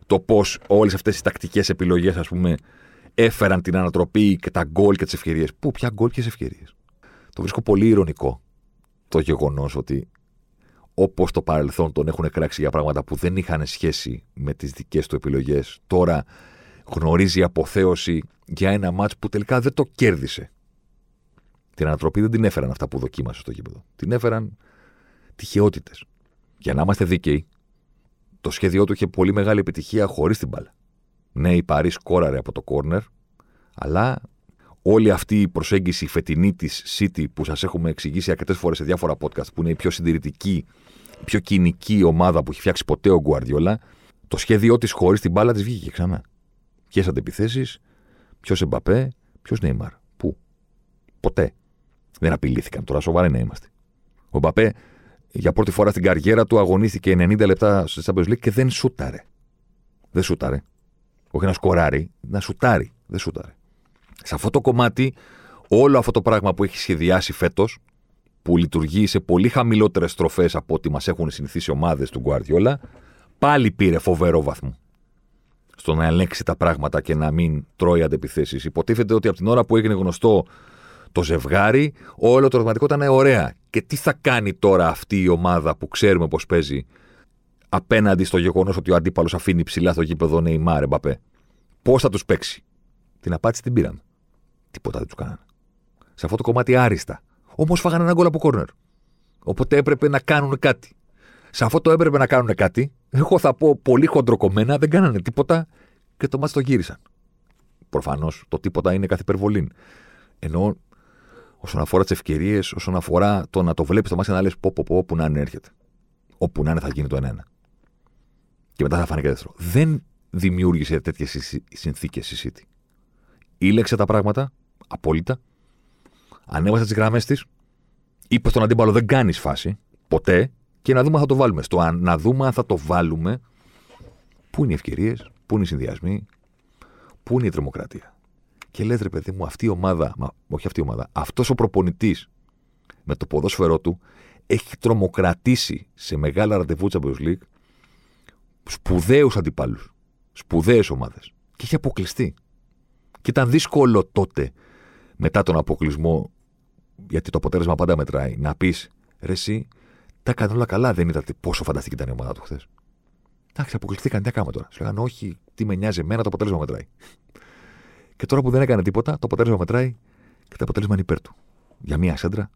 το πώς όλες αυτές οι τακτικές επιλογές, ας πούμε, έφεραν την ανατροπή και τα γκολ και τις ευκαιρίες. Πού, ποια γκολ, ποιες ευκαιρίες. Το βρίσκω πολύ ηρωνικό το γεγονός ότι όπως το παρελθόν τον έχουν κράξει για πράγματα που δεν είχαν σχέση με τις δικές του επιλογές, τώρα γνωρίζει αποθέωση για ένα μάτς που τελικά δεν το κέρδισε. Την ανατροπή δεν την έφεραν αυτά που δοκίμασε στο γήπεδο. Την έφεραν τυχαιότητε. Για να είμαστε δίκαιοι, το σχέδιό του είχε πολύ μεγάλη επιτυχία χωρίς την μπάλα. Ναι, η Παρή σκόραρε από το κόρνερ, αλλά όλη αυτή η προσέγγιση φετινή της City που σας έχουμε εξηγήσει αρκετές φορές σε διάφορα podcast, που είναι η πιο συντηρητική, η πιο κοινική ομάδα που έχει φτιάξει ποτέ ο Γκουαρδιόλα, το σχέδιό της χωρίς την μπάλα της βγήκε ξανά. Ποιες αντεπιθέσει, ποιος Εμπαπέ, ποιος Νέιμαρ. Πού. Ποτέ. Δεν απειλήθηκαν. Τώρα σοβαρά να είμαστε. Ο Εμπαπέ για πρώτη φορά στην καριέρα του αγωνίστηκε 90 λεπτά στο Champions League και δεν σούταρε. Δεν σούταρε. Όχι να σκοράρει, να σουτάρει. Δεν σούταρε. Σε αυτό το κομμάτι, όλο αυτό το πράγμα που έχει σχεδιάσει φέτος, που λειτουργεί σε πολύ χαμηλότερες στροφές από ό,τι μας έχουν συνηθίσει ομάδες του Γκουαρδιόλα, πάλι πήρε φοβερό βαθμό. Στο να ελέγξει τα πράγματα και να μην τρώει αντεπιθέσεις. Υποτίθεται ότι από την ώρα που έγινε γνωστό το ζευγάρι, όλο το ερωτηματικό ήταν ωραία. Και τι θα κάνει τώρα αυτή η ομάδα που ξέρουμε πώ παίζει απέναντι στο γεγονός ότι ο αντίπαλος αφήνει ψηλά στο γήπεδο Νεϊμάρ, Εμπαπέ. Πώς θα τους παίξει; Την απάντηση την πήραν. Τίποτα δεν τους κάνανε. Σε αυτό το κομμάτι άριστα. Όμως φάγανε ένα γκολ από κόρνερ. Οπότε έπρεπε να κάνουν κάτι. Σε αυτό το έπρεπε να κάνουν κάτι. Εγώ θα πω πολύ χοντροκομμένα, δεν κάνανε τίποτα και το μάτι το γύρισαν. Προφανώς το τίποτα είναι καθ' υπερβολή. Ενώ όσον αφορά τις ευκαιρίες, όσον αφορά το να το βλέπεις το μάτι να λες: Πω, πω, πω, όπου να είναι έρχεται. Όπου να είναι θα γίνει το 1-1. Και μετά θα φανεί και δεύτερο. Δεν δημιούργησε τέτοιες συνθήκες η City. Ήλεξε τα πράγματα απόλυτα. Ανέβασε τις γραμμές της. Είπε στον αντίπαλο: Δεν κάνεις φάση. Ποτέ. Και να δούμε αν θα το βάλουμε. Στο να δούμε αν θα το βάλουμε. Πού είναι οι ευκαιρίες, πού είναι οι συνδυασμοί, πού είναι η τρομοκρατία. Και λες, ρε παιδί μου, αυτή η ομάδα, μα, όχι αυτή η ομάδα, αυτός ο προπονητής με το ποδόσφαιρό του έχει τρομοκρατήσει σε μεγάλα ραντεβού Champions League σπουδαίους αντιπάλους. Σπουδαίες ομάδες. Και έχει αποκλειστεί. Και ήταν δύσκολο τότε, μετά τον αποκλεισμό, γιατί το αποτέλεσμα πάντα μετράει, να πεις ρε, εσύ, τα έκανε όλα καλά. Δεν είδατε πόσο φανταστική ήταν η ομάδα του χθες. Εντάξει, αποκλειστήκαν, τι έκαμε τώρα. Σου λέγανε, Όχι, τι με νοιάζει εμένα, το αποτέλεσμα μετράει. Και τώρα που δεν έκανε τίποτα, το αποτέλεσμα μετράει και το αποτέλεσμα είναι υπέρ του. Για μία σέντρα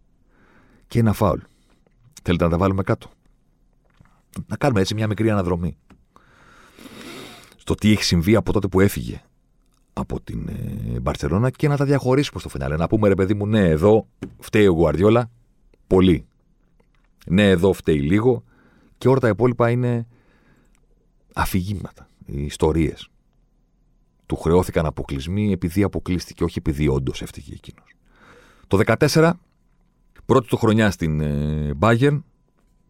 και ένα φάουλ. Θέλετε να τα βάλουμε κάτω; Να κάνουμε έτσι μια μικρή αναδρομή. Στο τι έχει συμβεί από τότε που έφυγε από την ε, Μπαρσελόνα και να τα διαχωρίσουμε στο φινάλε. Να πούμε ρε παιδί μου, ναι, εδώ φταίει ο Γουαρδιόλα πολύ. Ναι, εδώ φταίει λίγο και όλα τα υπόλοιπα είναι αφηγήματα, ιστορίες. Του χρεώθηκαν αποκλεισμοί επειδή αποκλείστηκε, όχι επειδή όντως έφτυγε εκείνος. Το 14, πρώτη του χρονιά στην ε, Bayern,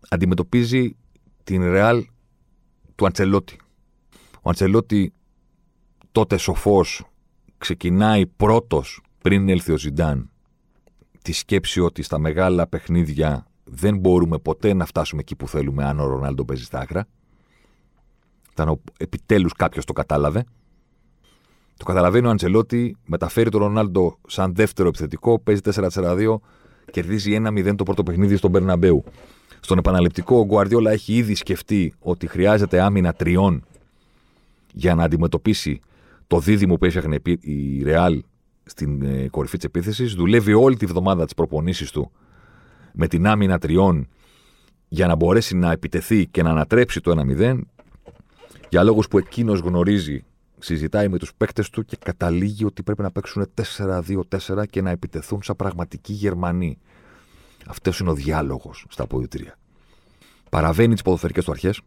αντιμετωπίζει την Real του Αντσελότη. Ο Αντσελότη τότε σοφός ξεκινάει πρώτος πριν έλθει ο Ζιντάν τη σκέψη ότι στα μεγάλα παιχνίδια δεν μπορούμε ποτέ να φτάσουμε εκεί που θέλουμε αν ο Ρονάλντο παίζει στα άκρα. Ήταν επιτέλους κάποιος το κατάλαβε. Το καταλαβαίνει ο Αντζελότη, μεταφέρει τον Ρονάλντο σαν δεύτερο επιθετικό, παίζει 4-4-2, κερδίζει 1-0 το πρώτο παιχνίδι στον Μπερναμπέου. Στον επαναληπτικό, ο Γκουαρδιόλα έχει ήδη σκεφτεί ότι χρειάζεται άμυνα τριών για να αντιμετωπίσει το δίδυμο που έφτιαχνε η Ρεάλ στην ε, κορυφή της επίθεσης. Δουλεύει όλη τη βδομάδα τις προπονήσεις του με την άμυνα τριών για να μπορέσει να επιτεθεί και να ανατρέψει το 1-0 για λόγους που εκείνος γνωρίζει συζητάει με τους παίκτες του και καταλήγει ότι πρέπει να παίξουν 4-2-4 και να επιτεθούν σαν πραγματικοί Γερμανοί. Αυτός είναι ο διάλογος στα αποδητήρια. Παραβαίνει τις ποδοφερικέ του αρχές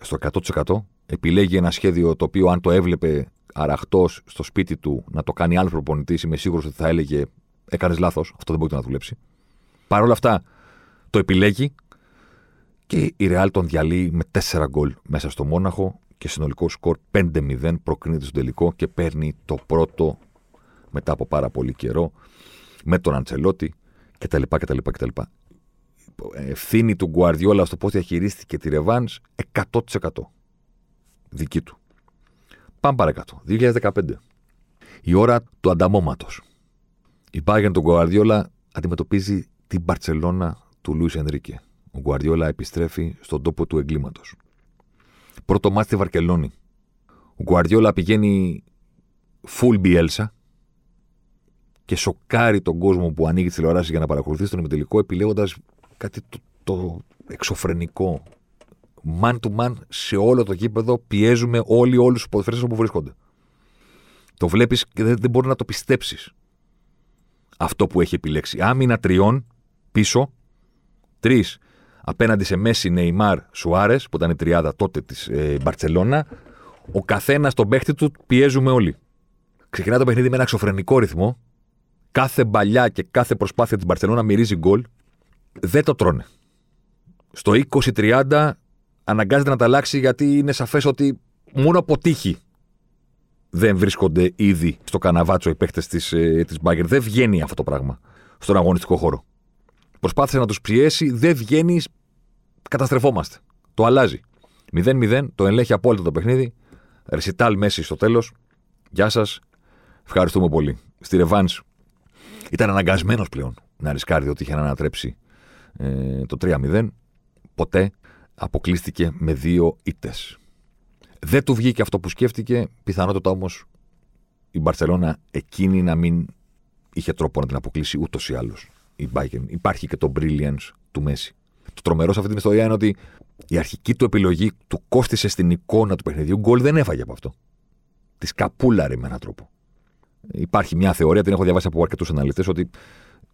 στο 100%. Επιλέγει ένα σχέδιο το οποίο, αν το έβλεπε αραχτός στο σπίτι του να το κάνει άλλος προπονητής, είμαι σίγουρος ότι θα έλεγε Έκανες λάθος, αυτό δεν μπορεί να δουλέψει. Παρ' όλα αυτά, το επιλέγει και η Ρεάλ τον διαλύει με 4 γκολ μέσα στο Μόναχο και συνολικό σκορ 5-0 προκρίνεται στο τελικό και παίρνει το πρώτο μετά από πάρα πολύ καιρό με τον Αντσελότη κτλ. κτλ, κτλ. Ευθύνη του Γκουαρδιόλα στο πώς διαχειρίστηκε τη Ρεβάν 100% δική του. Πάμε παρακάτω. 2015. Η ώρα του ανταμώματος. Η Bayern του Γκουαρδιόλα αντιμετωπίζει την Μπαρσελόνα του Λούι Ενρίκε. Ο Γκουαρδιόλα επιστρέφει στον τόπο του εγκλήματος. Πρώτο μάτι στη Βαρκελόνη. Ο Γκουαρδιόλα πηγαίνει full Bielsa και σοκάρει τον κόσμο που ανοίγει τη τηλεόραση για να παρακολουθήσει τον ημιτελικό, επιλέγοντας κάτι το, το εξωφρενικό. Man to man σε όλο το γήπεδο πιέζουμε όλοι όλους τους ποδοσφαίρε όπου βρίσκονται. Το βλέπεις και δεν, δεν μπορεί να το πιστέψεις. Αυτό που έχει επιλέξει. Άμυνα τριών πίσω. Τρεις απέναντι σε Μέση, Νεϊμάρ, Σουάρες, που ήταν η τριάδα τότε της ε, Μπαρσελόνα, ο καθένας τον παίχτη του πιέζουμε όλοι. Ξεκινά το παιχνίδι με ένα εξωφρενικό ρυθμό. Κάθε μπαλιά και κάθε προσπάθεια της Μπαρσελόνα μυρίζει γκολ. Δεν το τρώνε. Στο 20-30 αναγκάζεται να τα αλλάξει γιατί είναι σαφές ότι μόνο από τύχη δεν βρίσκονται ήδη στο καναβάτσο οι παίχτε της ε, της Δεν βγαίνει αυτό το πράγμα στον αγωνιστικό χώρο. Προσπάθησε να τους πιέσει, δεν βγαίνει, καταστρεφόμαστε. Το αλλάζει. 0-0, το ελέγχει απόλυτα το παιχνίδι. Ρεσιτάλ Μέση στο τέλος. Γεια σας. Ευχαριστούμε πολύ. Στη Ρεβάνς ήταν αναγκασμένος πλέον να ρισκάρει ότι είχε να ανατρέψει ε, το 3-0. Ποτέ αποκλείστηκε με δύο ήττες. Δεν του βγήκε αυτό που σκέφτηκε. Πιθανότατα όμως η Μπαρσελόνα εκείνη να μην είχε τρόπο να την αποκλείσει ούτως ή άλλως η Bayern. Υπάρχει και το brilliance του Μέση. Το τρομερό σε αυτή την ιστορία είναι ότι η αρχική του επιλογή του κόστησε στην εικόνα του παιχνιδιού. Γκολ δεν έφαγε από αυτό. Τη καπούλαρε με έναν τρόπο. Υπάρχει μια θεωρία, την έχω διαβάσει από αρκετούς αναλυτές, ότι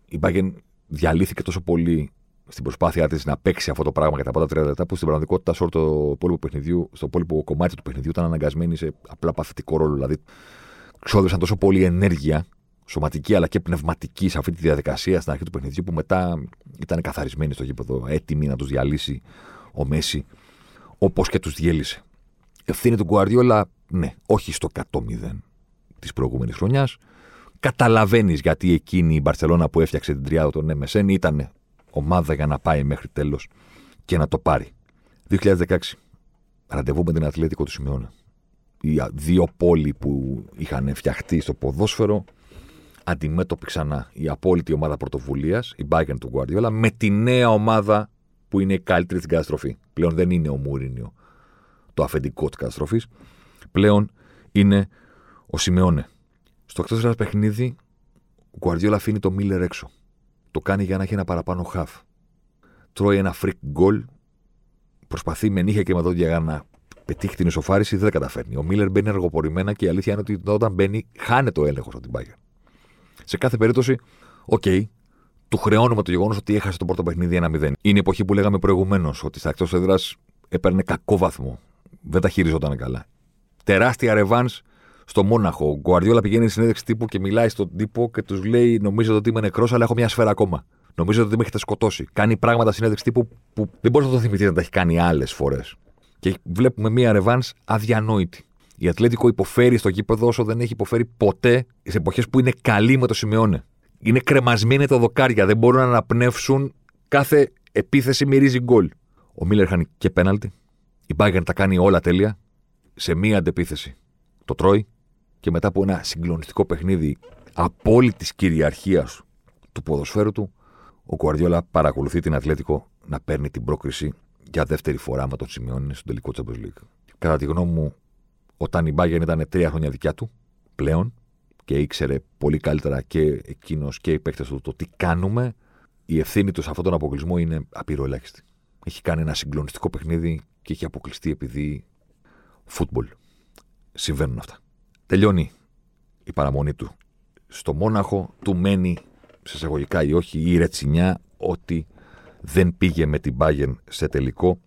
η Bayern διαλύθηκε τόσο πολύ στην προσπάθειά της να παίξει αυτό το πράγμα για τα πρώτα 30 λεπτά, που στην πραγματικότητα στο υπόλοιπο, παιχνιδιού, στο υπόλοιπο κομμάτι του παιχνιδιού ήταν αναγκασμένοι σε απλά παθητικό ρόλο. Δηλαδή, ξόδευσαν τόσο πολύ ενέργεια, σωματική αλλά και πνευματική, σε αυτή τη διαδικασία στην αρχή του παιχνιδιού, που μετά ήταν καθαρισμένοι στο γήπεδο, έτοιμοι να τους διαλύσει ο Μέση, όπως και τους διέλυσε. Ευθύνη του Γκουαρδιόλα, ναι, όχι στο 100-0 της προηγούμενης χρονιάς. Καταλαβαίνεις γιατί εκείνη η Μπαρσελόνα που έφτιαξε την τριάδα των MSN ήταν ομάδα για να πάει μέχρι τέλος και να το πάρει. 2016. Ραντεβού με την Αθλητικό του Σιμεώνα. Οι δύο πόλοι που είχαν φτιαχτεί στο ποδόσφαιρο αντιμέτωποι ξανά. Η απόλυτη ομάδα πρωτοβουλίας, η Bayern του Guardiola, με τη νέα ομάδα που είναι η καλύτερη στην καταστροφή. Πλέον δεν είναι ο Μουρίνιο το αφεντικό της καταστροφής. Πλέον είναι ο Σιμεώνε. Στο εκτός ένα παιχνίδι, ο Guardiola αφήνει το Μίλλερ έξω. Το κάνει για να έχει ένα παραπάνω χαφ. Τρώει ένα freak goal. Προσπαθεί με νύχια και με δόντια να πετύχει την ισοφάριση, δεν καταφέρνει. Ο Μίλλερ μπαίνει αργοπορημένα και η αλήθεια είναι ότι όταν μπαίνει, χάνει τον έλεγχο από την Bayern. Σε κάθε περίπτωση, OK, okay, του χρεώνουμε το γεγονός ότι έχασε το πρώτο παιχνίδι 1-0. Είναι η εποχή που λέγαμε προηγουμένως ότι στα εκτός έδρας έπαιρνε κακό βαθμό. Δεν τα χειριζόταν καλά. Τεράστια ρεβάνς στο Μόναχο. Ο Γκουαρδιόλα πηγαίνει στη συνέντευξη τύπου και μιλάει στον τύπο και τους λέει: Νομίζετε ότι είμαι νεκρός, αλλά έχω μια σφαίρα ακόμα. Νομίζετε ότι με έχετε σκοτώσει. Κάνει πράγματα συνέντευξη τύπου που δεν μπορείς να το θυμηθείς να τα έχει κάνει άλλες φορές. Και βλέπουμε μια ρεβάν αδιανόητη. Η Ατλέτικο υποφέρει στο γήπεδο όσο δεν έχει υποφέρει ποτέ σε εποχές που είναι καλή με το Σιμεώνε. Είναι κρεμασμένοι τα δοκάρια, δεν μπορούν να αναπνεύσουν. Κάθε επίθεση μυρίζει γκολ. Ο Μίλλερ χάνει και πέναλτι. Η Μπάγκερ τα κάνει όλα τέλεια. Σε μία αντεπίθεση το τρώει και μετά από ένα συγκλονιστικό παιχνίδι απόλυτης κυριαρχίας του ποδοσφαίρου του, ο Κουαρδιόλα παρακολουθεί την Ατλέτικο να παίρνει την πρόκριση για δεύτερη φορά με τον Σιμεώνη στο τελικό Champions League. Κατά τη γνώμη μου, όταν η Bayern ήταν τρία χρόνια δικιά του πλέον και ήξερε πολύ καλύτερα και εκείνος και οι παίκτες του το τι κάνουμε, η ευθύνη τους σε αυτόν τον αποκλεισμό είναι απειροελάχιστη. Έχει κάνει ένα συγκλονιστικό παιχνίδι και έχει αποκλειστεί επειδή φούτμπολ. Συμβαίνουν αυτά. Τελειώνει η παραμονή του. Στο Μόναχο του μένει, σε εισαγωγικά ή όχι, η ρετσινιά ότι δεν πήγε με την Bayern σε τελικό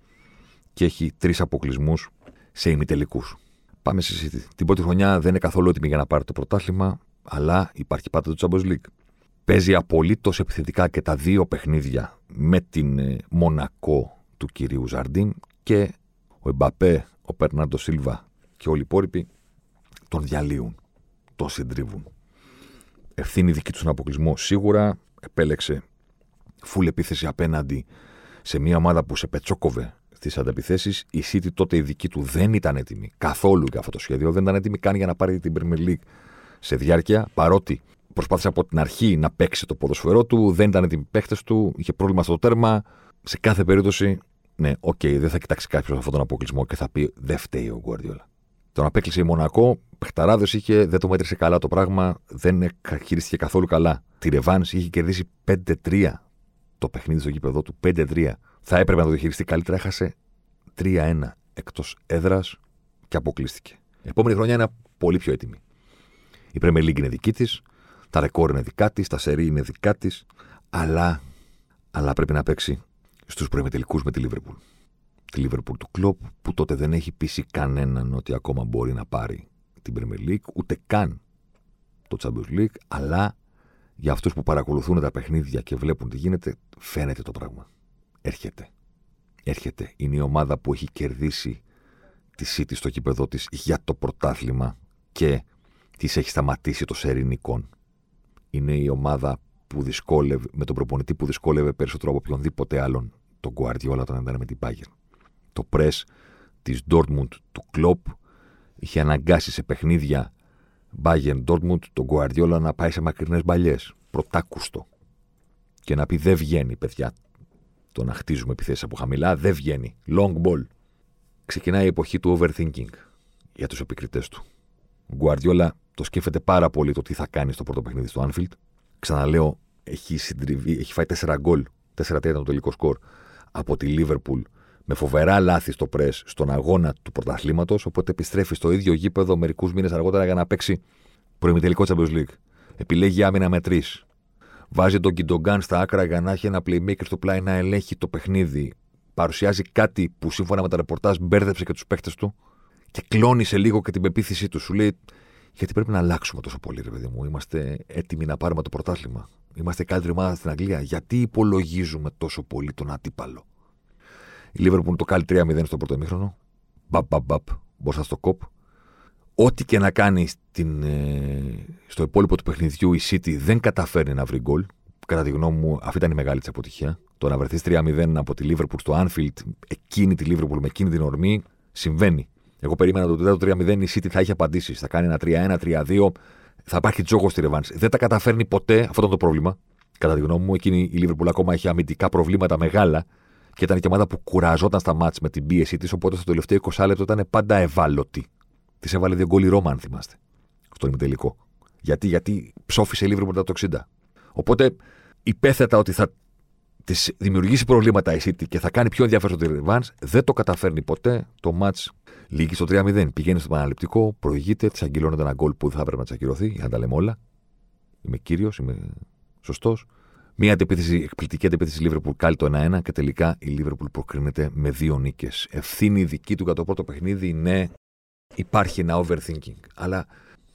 και έχει τρεις αποκλεισμούς σε ημιτελικούς. Πάμε στη City. Την πρώτη χρονιά δεν είναι καθόλου έτοιμη για να πάρει το πρωτάθλημα, αλλά υπάρχει πάντα το Champions League. Παίζει απολύτως επιθετικά και τα δύο παιχνίδια με την ε, Μονακό του κυρίου Ζαρντίν και ο Εμπαπέ, ο Περνάντο Σίλβα και όλοι οι υπόλοιποι τον διαλύουν, τον συντρίβουν. Ευθύνη δική τους στον αποκλεισμό σίγουρα. Επέλεξε φουλ επίθεση απέναντι σε μια ομάδα που σε πετσόκοβε στις αντεπιθέσεις. Η City τότε η δική του δεν ήταν έτοιμη καθόλου για αυτό το σχέδιο. Δεν ήταν έτοιμη καν για να πάρει την Premier League σε διάρκεια, παρότι προσπάθησε από την αρχή να παίξει το ποδοσφαιρό του, δεν ήταν έτοιμοι παίχτες του, είχε πρόβλημα στο τέρμα. Σε κάθε περίπτωση, ναι, OK, okay, δεν θα κοιτάξει κάποιος αυτόν τον αποκλεισμό και θα πει δεν φταίει ο Γκουαρδιόλα. Τον απέκλεισε η Μονακό, παιχταράδες είχε, δεν το μέτρησε καλά το πράγμα, δεν χειρίστηκε καθόλου καλά. Τη ρεβάνς είχε κερδίσει 5-3 το παιχνίδι στο γήπεδο του, 5-3. Θα έπρεπε να το διαχειριστεί καλύτερα, έχασε 3-1 εκτός έδρας και αποκλείστηκε. Η επόμενη χρονιά είναι πολύ πιο έτοιμη. Η Premier League είναι δική της, τα ρεκόρ είναι δικά της, τα σερί είναι δικά της, αλλά, αλλά πρέπει να παίξει στους προημετελικούς με τη Λίβερπουλ. Τη Λίβερπουλ του Κλοπ, που τότε δεν έχει πείσει κανέναν ότι ακόμα μπορεί να πάρει την Premier League, ούτε καν το Champions League, αλλά για αυτούς που παρακολουθούν τα παιχνίδια και βλέπουν τι γίνεται, φαίνεται το πράγμα. Έρχεται. Έρχεται. Είναι η ομάδα που έχει κερδίσει τη City στο κήπεδο της για το πρωτάθλημα και της έχει σταματήσει το σερινικών. Είναι η ομάδα που δυσκόλευε, με τον προπονητή που δυσκόλευε περισσότερο από οποιονδήποτε άλλον τον Guardiola όταν ήταν με την Bayern. Το press της Dortmund του Klopp είχε αναγκάσει σε παιχνίδια Bayern Dortmund τον Guardiola να πάει σε μακρινές μπαλιές. Πρωτάκουστο. Και να πει δεν βγαίνει, παιδιά. Το να χτίζουμε επιθέσεις από χαμηλά δεν βγαίνει. Long ball. Ξεκινάει η εποχή του overthinking για τους επικριτές του. Ο Guardiola το σκέφτεται πάρα πολύ το τι θα κάνει στο πρώτο παιχνίδι στο Anfield. Ξαναλέω, έχει, συντριβεί, έχει φάει 4 γκολ, 4-3 ήταν το τελικό σκορ από τη Liverpool με φοβερά λάθη στο πρε στον αγώνα του πρωταθλήματος. Οπότε επιστρέφει στο ίδιο γήπεδο μερικούς μήνες αργότερα για να παίξει προημιτελικό Champions League. Επιλέγει άμυνα με τρεις. Βάζει τον Κιντογκάν στα άκρα για να έχει ένα playmaker στο πλάι να ελέγχει το παιχνίδι. Παρουσιάζει κάτι που σύμφωνα με τα ρεπορτάζ μπέρδεψε και τους παίχτες του και κλώνει σε λίγο και την πεποίθησή του. Σου λέει, Γιατί πρέπει να αλλάξουμε τόσο πολύ, ρε παιδί μου; Είμαστε έτοιμοι να πάρουμε το πρωτάθλημα. Είμαστε καλύτερη ομάδα στην Αγγλία. Γιατί υπολογίζουμε τόσο πολύ τον αντίπαλο; Η Λίβερπουλ το κάνει 3-0 στο πρώτο ημίχρονο. Μπαπ, μπαπ, μπαπ, μπροστά στο κοπ. Ό,τι και να κάνει στην, ε, στο υπόλοιπο του παιχνιδιού, η City δεν καταφέρνει να βρει γκολ. Κατά τη γνώμη μου, αυτή ήταν η μεγάλη της αποτυχία. Το να βρεθείς 3-0 από τη Liverpool στο Anfield, εκείνη τη Liverpool με εκείνη την ορμή, συμβαίνει. Εγώ περίμενα ότι το 3-0 η City θα έχει απαντήσεις. Θα κάνει ένα 3-1, 3-2, θα υπάρχει τζόγος στη Ρεβάνς. Δεν τα καταφέρνει ποτέ, αυτό ήταν το πρόβλημα. Κατά τη γνώμη μου, εκείνη η Liverpool ακόμα έχει αμυντικά προβλήματα μεγάλα και ήταν και ομάδα που κουραζόταν στα μάτς με την πίεση της. Οπότε στο τελευταίο 20 λεπτό ήταν πάντα ευάλωτη. Της έβαλε δύο γκολ η Ρώμα, αν θυμάστε. Στο ημιτελικό. Γιατί, γιατί ψόφισε η Liverpool μετά το 60. Οπότε υπέθετα ότι θα της δημιουργήσει προβλήματα η City και θα κάνει πιο ενδιαφέρον τη Revans, δεν το καταφέρνει ποτέ. Το match λύγει στο 3-0. Πηγαίνει στο επαναληπτικό, προηγείται, της αγγυλώνεται ένα γκολ που δεν θα έπρεπε να της ακυρωθεί, για να τα λέμε όλα. Είμαι κύριος, είμαι σωστός. Μία αντεπίθεση, εκπληκτική αντεπίθεση Liverpool κάλει το 1-1 και τελικά η Liverpool προκρίνεται με δύο νίκες. Ευθύνη δική του για το πρώτο παιχνίδι, ναι, υπάρχει ένα overthinking. Αλλά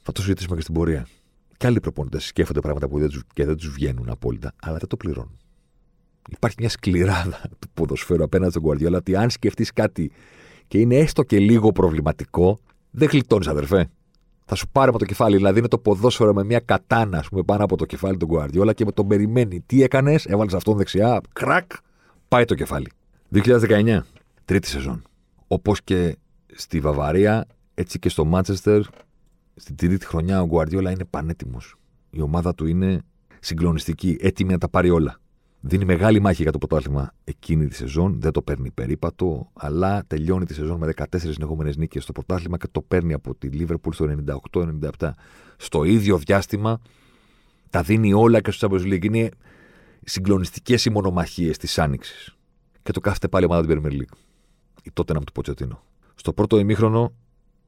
θα το συζητήσουμε και στην πορεία. Και άλλοι προπονητές σκέφτονται πράγματα που δεν τους, και δεν τους βγαίνουν απόλυτα, αλλά δεν το πληρώνουν. Υπάρχει μια σκληράδα <laughs> του ποδοσφαίρου απέναντι στον Guardiola ότι αν σκεφτείς κάτι και είναι έστω και λίγο προβληματικό, δεν γλιτώνεις, αδερφέ. Θα σου πάρει από το κεφάλι. Δηλαδή είναι το ποδόσφαιρο με μια κατάνα, ας πούμε, πάνω από το κεφάλι του Guardiola και με τον περιμένει. Τι έκανες, έβαλες αυτόν δεξιά, κρακ, πάει το κεφάλι. 2019, τρίτη σεζόν. Όπως και στη Βαβαρία, έτσι και στο Μάντσεστερ, στην τρίτη χρονιά ο Guardiola είναι πανέτοιμος. Η ομάδα του είναι συγκλονιστική, έτοιμη να τα πάρει όλα. Δίνει μεγάλη μάχη για το πρωτάθλημα εκείνη τη σεζόν. Δεν το παίρνει περίπατο, αλλά τελειώνει τη σεζόν με 14 συνεχόμενες νίκες στο πρωτάθλημα και το παίρνει από τη Λίβερπουλ στο 98-97. Στο ίδιο διάστημα τα δίνει όλα και στο Champions League. Είναι συγκλονιστικές οι μονομαχίες της Άνοιξης. Και το κάθεται πάλι ομάδα την Premier League. Η τότε να του Ποτσετίνο. Στο πρώτο ημίχρονο,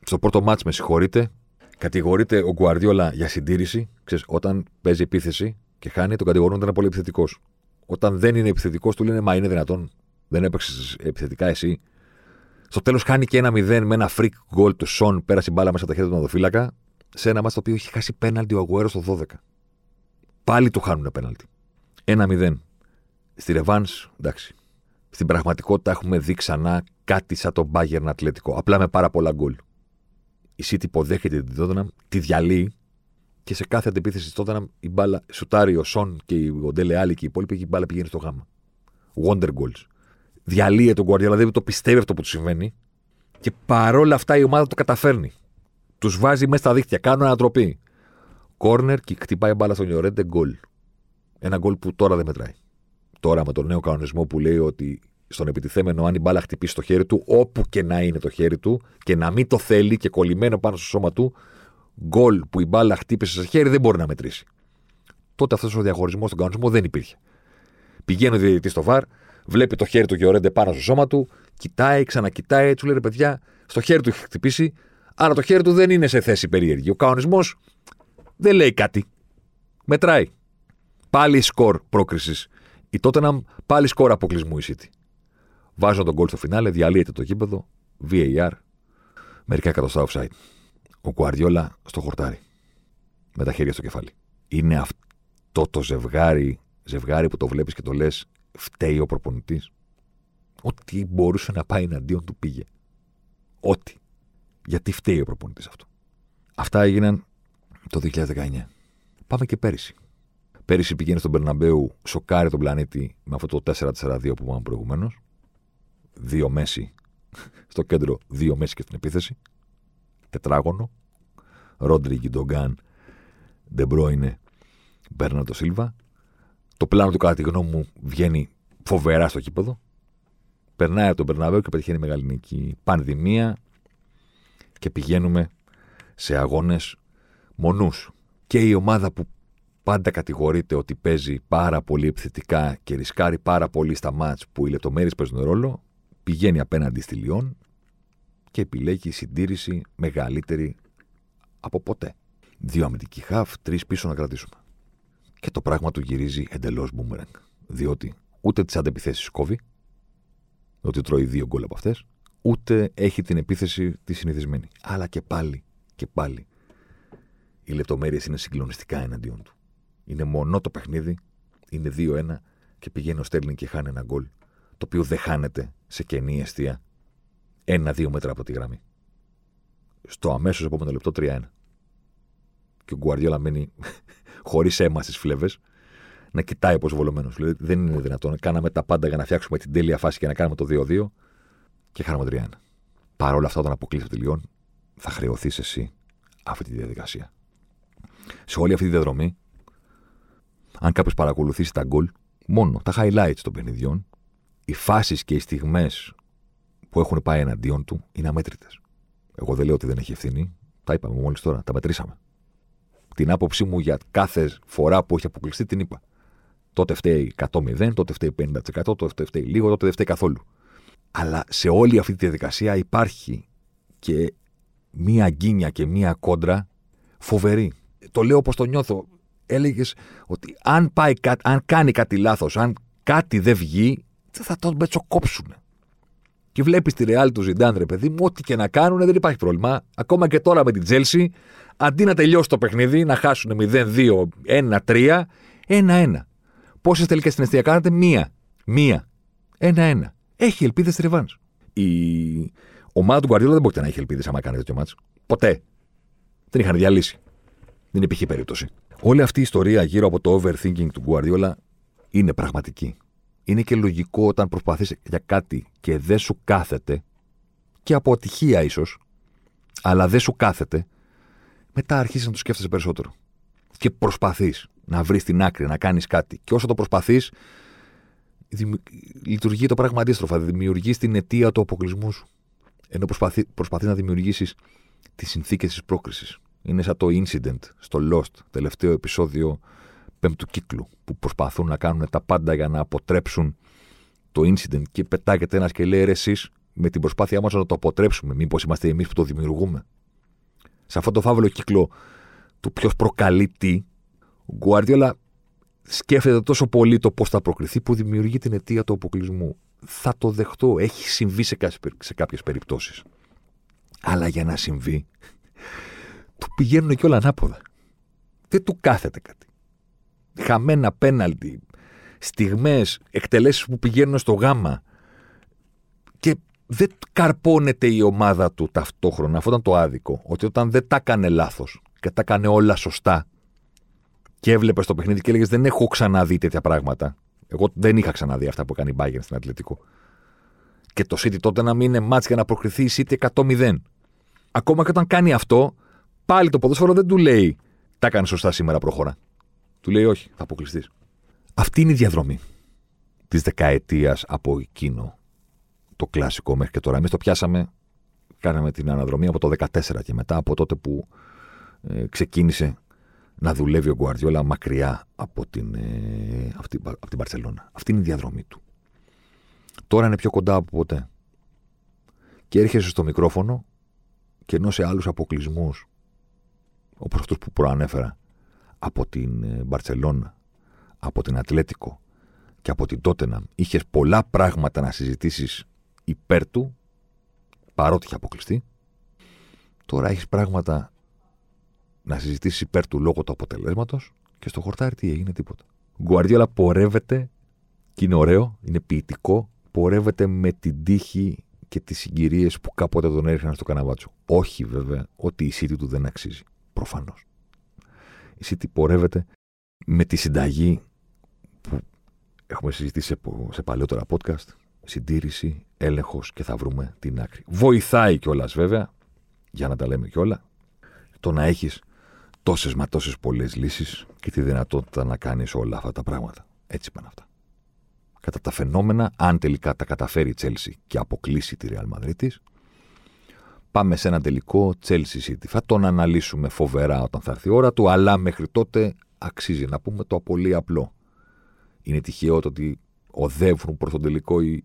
στο πρώτο μάτς με συγχωρείτε, κατηγορείται ο Γκουαρδιόλα για συντήρηση. Ξέρεις, όταν παίζει επίθεση και χάνει, τον κατηγορούν ότι είναι πολύ επιθετικός. Όταν δεν είναι επιθετικός, του λένε Μα είναι δυνατόν. Δεν έπαιξες επιθετικά εσύ. Στο τέλος χάνει και ένα 0 με ένα freak goal του Σον. Πέρασε η μπάλα μέσα στα χέρια του Νοδοφύλακα. Σε ένα μάτι το οποίο έχει χάσει πέναλτι ο Αγουέρο στο 12. Πάλι του χάνουν πέναλτι. Ένα 0. Στη Ρεβάν, εντάξει. Στην πραγματικότητα έχουμε δει ξανά κάτι σαν τον Bayern Ατλέτικο. Απλά με πάρα πολλά γκολ. Η City υποδέχεται την Tottenham, τη διαλύει και σε κάθε αντεπίθεση τότε η μπάλα σουτάρει ο Σον και ο Ντέλε Άλλη και οι υπόλοιποι και η μπάλα πηγαίνει στο γάμα. Wonder goals. Διαλύεται τον Guardiola, δεν το πιστεύει αυτό που του συμβαίνει. Και παρόλα αυτά η ομάδα το καταφέρνει. Τους βάζει μέσα στα δίχτυα, κάνουν ανατροπή. Κόρνερ και χτυπάει μπάλα στον Ιωρέντε γκολ. Ένα γκολ που τώρα δεν μετράει. Τώρα με τον νέο κανονισμό που λέει ότι στον επιτιθέμενο, αν η μπάλα χτυπήσει στο χέρι του, όπου και να είναι το χέρι του, και να μην το θέλει και κολλημένο πάνω στο σώμα του, γκολ που η μπάλα χτύπησε σε χέρι δεν μπορεί να μετρήσει. Τότε αυτός ο διαχωρισμός στον κανονισμό δεν υπήρχε. Πηγαίνει ο διαιτητής στο βαρ, βλέπει το χέρι του και ορέντε πάνω στο σώμα του, κοιτάει, ξανακοιτάει, του λέει παιδιά, στο χέρι του έχει χτυπήσει, άρα το χέρι του δεν είναι σε θέση περίεργη. Ο κανονισμός δεν λέει κάτι. Μετράει. Πάλι σκορ πρόκρισης. Η Tottenham πάλι σκορ αποκλεισμού η City. Βάζουν τον γκολ στο φινάλε, διαλύεται το γήπεδο, VAR, μερικά εκατοστά offside ο Κουαριόλα στο χορτάρι. Με τα χέρια στο κεφάλι. Είναι αυτό το ζευγάρι, ζευγάρι που το βλέπεις και το λες, φταίει ο προπονητής. Ό,τι μπορούσε να πάει εναντίον του πήγε. Ό,τι. Γιατί φταίει ο προπονητής αυτό. Αυτά έγιναν το 2019. Πάμε και πέρυσι. Πέρυσι πηγαίνει στον Περναμπέου, σοκάρει τον πλανήτη με αυτό το 4-4-2 που είπαμε προηγουμένως. Δύο μέση <laughs> στο κέντρο, δύο μέση και στην επίθεση τετράγωνο. Ρόντρι, Γκιντογκάν, Ντεμπρόινε, Μπέρνατο Σίλβα. Το πλάνο του, κατά τη γνώμη μου, βγαίνει φοβερά στο κήπεδο. Περνάει από τον Περναβέο και πετυχαίνει μεγάλη νίκη. Πανδημία και πηγαίνουμε σε αγώνες μονούς. Και η ομάδα που πάντα κατηγορείται ότι παίζει πάρα πολύ επιθετικά και ρισκάρει πάρα πολύ στα μάτς που οι λεπτομέρειες παίζουν ρόλο, πηγαίνει απέναντι στη Λιόν και επιλέγει συντήρηση μεγαλύτερη από ποτέ. Δύο αμυντικοί χαφ, τρεις πίσω να κρατήσουμε. Και το πράγμα του γυρίζει εντελώς μπούμεραγκ. Διότι ούτε τις αντεπιθέσεις κόβει, ότι τρώει δύο γκολ από αυτές, ούτε έχει την επίθεση τη συνηθισμένη. Αλλά και πάλι, και πάλι, οι λεπτομέρειες είναι συγκλονιστικά εναντίον του. Είναι μονό το παιχνίδι, είναι 2-1 και πηγαίνει ο Στέρλινγκ και χάνει ένα γκολ, το οποίο δεν χάνεται σε κενή αιστεία ένα-δύο μέτρα από τη γραμμή. Στο αμέσως επόμενο λεπτό 3-1. Και ο Γκουαρδιόλα μένει <laughs> χωρίς αίμα στις φλέβες να κοιτάει όπω βολωμένο. Δηλαδή δεν είναι δυνατόν. Κάναμε τα πάντα για να φτιάξουμε την τέλεια φάση και να κάνουμε το 2-2 και χάνουμε 3-1. Παρ' όλα αυτά, όταν αποκλείσει το τελειών, θα χρεωθείς εσύ αυτή τη διαδικασία. Σε όλη αυτή τη διαδρομή, αν κάποιος παρακολουθήσει τα γκολ, μόνο τα highlights των παιχνιδιών, οι φάσεις και οι στιγμές που έχουν πάει εναντίον του είναι αμέτρητες. Εγώ δεν λέω ότι δεν έχει ευθύνη. Τα είπαμε μόλις τώρα, τα μετρήσαμε. Την άποψή μου για κάθε φορά που έχει αποκλειστεί την είπα. Τότε φταίει 100-0, τότε φταίει 50%, τότε φταίει λίγο, τότε δεν φταίει καθόλου. Αλλά σε όλη αυτή τη διαδικασία υπάρχει και μία γκίνια και μία κόντρα φοβερή. Το λέω όπως το νιώθω. Έλεγες ότι αν, πάει, αν κάνει κάτι λάθος, αν κάτι δεν βγει, θα τον μπετσοκόψουν. Και βλέπεις τη Ρεάλ του Ζιντάν, ρε παιδί μου, ό,τι και να κάνουν δεν υπάρχει πρόβλημα. Ακόμα και τώρα με την Τσέλσι, αντί να τελειώσει το παιχνίδι, να χάσουν 0-2, 1-3, 1-1. Πόσες τελικές στην εστία κάνατε, μία. Μία. Ένα-ένα. Έχει ελπίδες στη ρεβάνς. Η ομάδα του Γκουαρδιόλα δεν μπορεί να έχει ελπίδες άμα κάνει τέτοιο ματς. Ποτέ. Δεν είχαν διαλύσει. Δεν υπήρχε περίπτωση. Όλη αυτή η ιστορία γύρω από το overthinking του Γκουαρδιόλα είναι πραγματική. Είναι και λογικό όταν προσπαθείς για κάτι και δεν σου κάθεται, και από ατυχία ίσως, αλλά δεν σου κάθεται, μετά αρχίζεις να το σκέφτεσαι περισσότερο. Και προσπαθείς να βρεις την άκρη, να κάνεις κάτι. Και όσο το προσπαθείς, λειτουργεί το πράγμα αντίστροφα. Δημιουργείς την αιτία του αποκλεισμού σου. Ενώ προσπαθεί προσπαθείς να δημιουργήσεις τις συνθήκες της πρόκρισης. Είναι σαν το incident στο Lost, τελευταίο επεισόδιο πέμπτου κύκλου, που προσπαθούν να κάνουν τα πάντα για να αποτρέψουν το incident και πετάγεται ένας και λέει: Εσείς, με την προσπάθειά μας να το αποτρέψουμε, μήπως είμαστε εμείς που το δημιουργούμε. Σε αυτό το φαύλο κύκλο του ποιος προκαλεί τι, ο Γκουαρδιόλα σκέφτεται τόσο πολύ το πώς θα προκριθεί που δημιουργεί την αιτία του αποκλεισμού. Θα το δεχτώ. Έχει συμβεί σε, σε κάποιες περιπτώσεις. Αλλά για να συμβεί, του πηγαίνουν και όλα ανάποδα. Δεν του κάθεται κάτι. Χαμένα πέναλτι, στιγμές, εκτελέσεις που πηγαίνουν στο γάμα. Και δεν καρπώνεται η ομάδα του ταυτόχρονα. Αυτό ήταν το άδικο. Ότι όταν δεν τα έκανε λάθος και τα έκανε όλα σωστά, και έβλεπες το παιχνίδι και έλεγες Δεν έχω ξαναδεί τέτοια πράγματα. Εγώ δεν είχα ξαναδεί αυτά που κάνει η Bayern στην Ατλητικό. Και το City τότε να μην είναι μάτς για να προκριθεί η City 100-0. Ακόμα και όταν κάνει αυτό, πάλι το ποδόσφαιρο δεν του λέει Τα έκανε σωστά σήμερα, προχώρα. Του λέει Όχι, θα αποκλειστείς. Αυτή είναι η διαδρομή της δεκαετίας από εκείνο το κλασικό μέχρι και τώρα. Εμείς το πιάσαμε, κάναμε την αναδρομή από το 14 και μετά, από τότε που ε, ξεκίνησε να δουλεύει ο Γκουαρδιόλα μακριά από την, ε, από, την, από την Παρσελώνα. Αυτή είναι η διαδρομή του. Τώρα είναι πιο κοντά από ποτέ. Και έρχεσαι στο μικρόφωνο και ενώ σε άλλους αποκλεισμούς, όπως αυτούς που προανέφερα, από την ε, Μπαρσελόνα, από την Ατλέτικο και από την Τότεναμ, είχες πολλά πράγματα να συζητήσεις υπέρ του, παρότι είχε αποκλειστεί. Τώρα έχεις πράγματα να συζητήσεις υπέρ του λόγω του αποτελέσματος και στο χορτάρι τι έγινε, τίποτα. Γκουαρδιόλα πορεύεται και είναι ωραίο, είναι ποιητικό, πορεύεται με την τύχη και τις συγκυρίες που κάποτε τον έριχναν στο καναβάτσο. Όχι βέβαια ότι η City του δεν αξίζει. Προφανώς. Η City πορεύεται με τη συνταγή που έχουμε συζητήσει σε παλαιότερα podcast. Συντήρηση, έλεγχος και θα βρούμε την άκρη. Βοηθάει κιόλας βέβαια, για να τα λέμε κιόλα, το να έχεις τόσες μα τόσες πολλές λύσεις και τη δυνατότητα να κάνεις όλα αυτά τα πράγματα. Έτσι πάνε αυτά. Κατά τα φαινόμενα, αν τελικά τα καταφέρει η Τσέλσι και αποκλείσει τη Real Madrid πάμε σε ένα τελικό Chelsea City. Θα τον αναλύσουμε φοβερά όταν θα έρθει η ώρα του, αλλά μέχρι τότε αξίζει να πούμε το πολύ απλό. Είναι τυχαίο το ότι οδεύουν προς τον τελικό οι,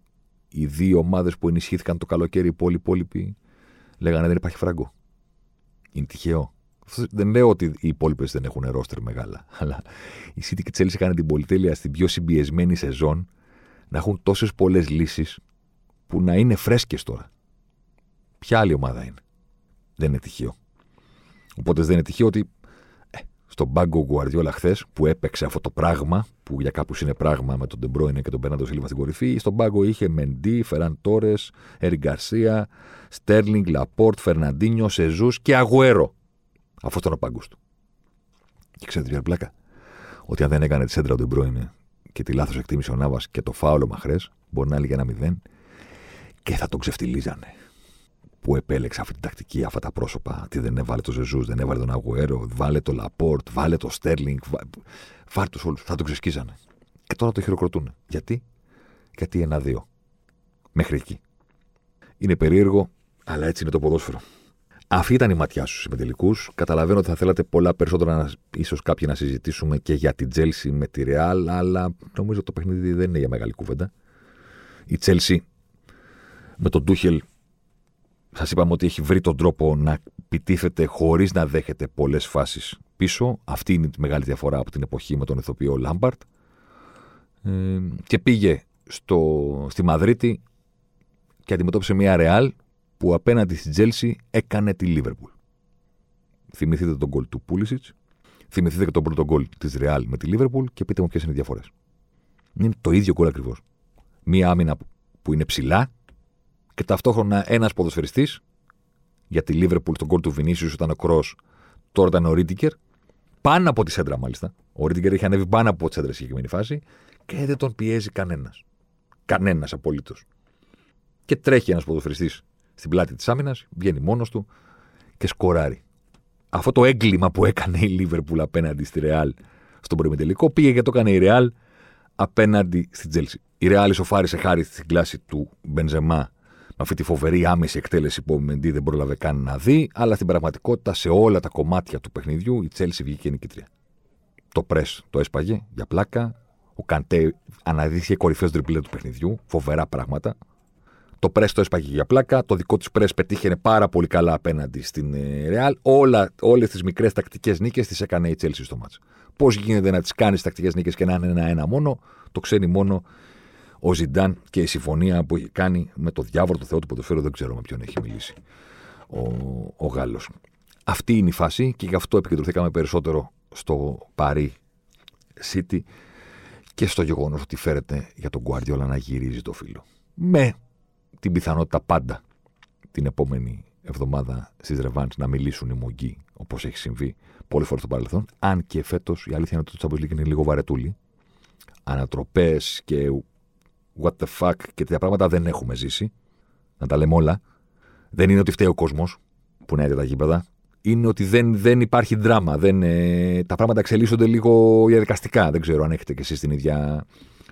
οι δύο ομάδες που ενισχύθηκαν το καλοκαίρι, οι υπόλοιποι λέγανε δεν υπάρχει φράγκο. Είναι τυχαίο. Δεν λέω ότι οι υπόλοιπες δεν έχουν ρόστερ μεγάλα. Αλλά η City και η Chelsea έκανε την πολυτέλεια στην πιο συμπιεσμένη σεζόν να έχουν τόσες πολλές λύσεις που να είναι φρέσκες τώρα. Ποια άλλη ομάδα είναι. Δεν είναι τυχαίο. Οπότε δεν είναι τυχαίο ότι ε, στον πάγκο Γκουαρδιόλα χθες που έπαιξε αυτό το πράγμα, που για κάποιους είναι πράγμα με τον Ντεμπρόινε και τον Μπερνάντο Σίλβα στην κορυφή, στον πάγκο είχε Μεντί, Φεράν Τόρες, Έρικ Γκαρσία, Στέρλινγκ, Λαπόρτ, Φερναντίνιο, Ζεσούς και Αγουέρο. Αυτό ήταν ο πάγκος του. Και ξέρετε ποια πλάκα; Ότι αν δεν έκανε τη σέντρα ο Ντε Μπρόινε και τη λάθος εκτίμησε ο Νάβας και το φάουλ ο Μαχρέζ, μπορεί να έλεγε ένα μηδέν και θα τον ξεφτιλίζανε που επέλεξε αυτή την τακτική, αυτά τα πρόσωπα. Τι δεν έβαλε το Ζεσούς, δεν έβαλε τον Αγουέρο, βάλε το Λαπόρτ, βάλε το Στέρλινγκ. Βάλε τους όλους. Θα τον ξεσκίζανε. Και τώρα το χειροκροτούν. Γιατί; Γιατί ένα-δύο. Μέχρι εκεί. Είναι περίεργο, αλλά έτσι είναι το ποδόσφαιρο. Αυτή ήταν η ματιά στους ημιτελικούς. Καταλαβαίνω ότι θα θέλατε πολλά περισσότερα, ίσως κάποιοι να συζητήσουμε και για την Τσέλσι με τη Ρεάλ, αλλά νομίζω ότι το παιχνίδι δεν είναι για μεγάλη κουβέντα. Η Τσέλσι με τον Τούχελ Σας είπαμε ότι έχει βρει τον τρόπο να επιτίθεται χωρίς να δέχεται πολλές φάσεις πίσω. Αυτή είναι η μεγάλη διαφορά από την εποχή με τον ηθοποιό Λάμπαρντ. Ε, και πήγε στο, στη Μαδρίτη και αντιμετώπισε μια Ρεάλ που απέναντι στην Τσέλσι έκανε τη Λίβερπουλ. Θυμηθείτε τον γκολ του Πούλισιτς, θυμηθείτε και τον πρώτο γκολ της Ρεάλ με τη Λίβερπουλ και πείτε μου ποιες είναι οι διαφορές. Είναι το ίδιο γκολ ακριβώς. Μία άμυνα που είναι ψηλά, και ταυτόχρονα ένας ποδοσφαιριστής, για τη Λίβερπουλ στον γκολ του Βινίσιους ήταν ο Κρόος, τώρα ήταν ο Ρίντιγκερ, πάνω από τη σέντρα μάλιστα. Ο Ρίντιγκερ είχε ανέβει πάνω από τη σέντρα στη συγκεκριμένη φάση και δεν τον πιέζει κανένας. Κανένας απολύτως. Και τρέχει ένας ποδοσφαιριστής στην πλάτη της άμυνας, βγαίνει μόνος του και σκοράρει. Αυτό το έγκλημα που έκανε η Λίβερπουλ απέναντι στη Ρεάλ στον προημιτελικό πήγε και το έκανε η Ρεάλ απέναντι στην Τσέλσι. Η Ρεάλ ισοφάρισε χάρη στην κλάση του Μπενζεμά αυτή τη φοβερή άμεση εκτέλεση που ο Μεντί δεν πρόλαβε καν να δει, αλλά στην πραγματικότητα σε όλα τα κομμάτια του παιχνιδιού η Τσέλσι βγήκε νικητρία. Το πρε το έσπαγε για πλάκα. Ο Καντέ αναδύθηκε κορυφαίος τριπλέ του παιχνιδιού. Φοβερά πράγματα. Το πρε το έσπαγε για πλάκα. Το δικό της πρε πετύχαινε πάρα πολύ καλά απέναντι στην Ρεάλ. Όλες τις μικρές τακτικές νίκες τις έκανε η Τσέλση στο μάτς. Πώς γίνεται να τις κάνεις τακτικές νίκες και να είναι ένα-ένα μόνο, το ξέρει μόνο ο Ζιντάν και η συμφωνία που έχει κάνει με το διάβολο του Θεό του ποδοσφαίρου, δεν ξέρω με ποιον έχει μιλήσει ο, ο Γάλλος. Αυτή είναι η φάση και γι' αυτό επικεντρωθήκαμε περισσότερο στο Παρί City και στο γεγονός ότι φέρεται για τον Guardiola να γυρίζει το φίλο. Με την πιθανότητα πάντα την επόμενη εβδομάδα στις Ρεβάντ να μιλήσουν οι Μογκοί, όπως έχει συμβεί πολλές φορές στο παρελθόν. Αν και φέτος η αλήθεια είναι ότι το Champions League είναι λίγο βαρετούλη. Ανατροπές και what the fuck και τέτοια πράγματα δεν έχουμε ζήσει. Να τα λέμε όλα. Δεν είναι ότι φταίει ο κόσμος που είναι τα γήπεδα. Είναι ότι δεν, δεν υπάρχει δράμα. Δεν, ε, τα πράγματα εξελίσσονται λίγο διαδικαστικά. Δεν ξέρω αν έχετε κι εσείς την ίδια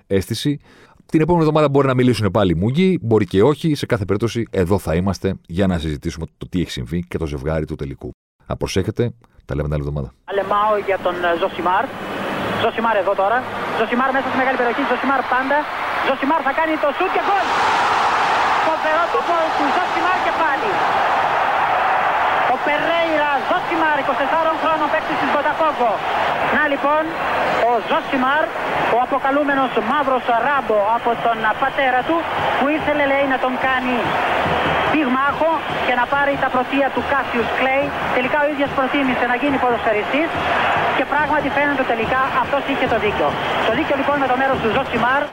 αίσθηση. Την επόμενη εβδομάδα μπορεί να μιλήσουν πάλι οι μουγκοί, μπορεί και όχι. Σε κάθε περίπτωση, εδώ θα είμαστε για να συζητήσουμε το τι έχει συμβεί και το ζευγάρι του τελικού. Να προσέχετε, τα λέμε την άλλη εβδομάδα.
Αλεμάο για τον ε, Ζοσιμάρ. Ζοσιμάρ εδώ τώρα. Ζοσιμάρ μέσα στη μεγάλη περιοχή. Ζοσιμάρ πάντα. Ζοσιμάρ θα κάνει το σουτ και γκολ. Φοβερό το γκολ του Ζοσιμάρ και πάλι. Ο Περέιρα Ζοσιμάρ, 24 χρόνων παίκτης της Μποταφόγκο. Να λοιπόν, ο Ζοσιμάρ, ο αποκαλούμενος μαύρος Ράμπο από τον πατέρα του, που ήθελε λέει να τον κάνει πυγμάχο και να πάρει τα πρωτεία του Κάσιους Κλέι. Τελικά ο ίδιος προτίμησε να γίνει ποδοσφαιριστής και πράγματι φαίνεται τελικά αυτός είχε το δίκιο. Το δίκιο λοιπόν με το μέρος του Ζωσιμάρ.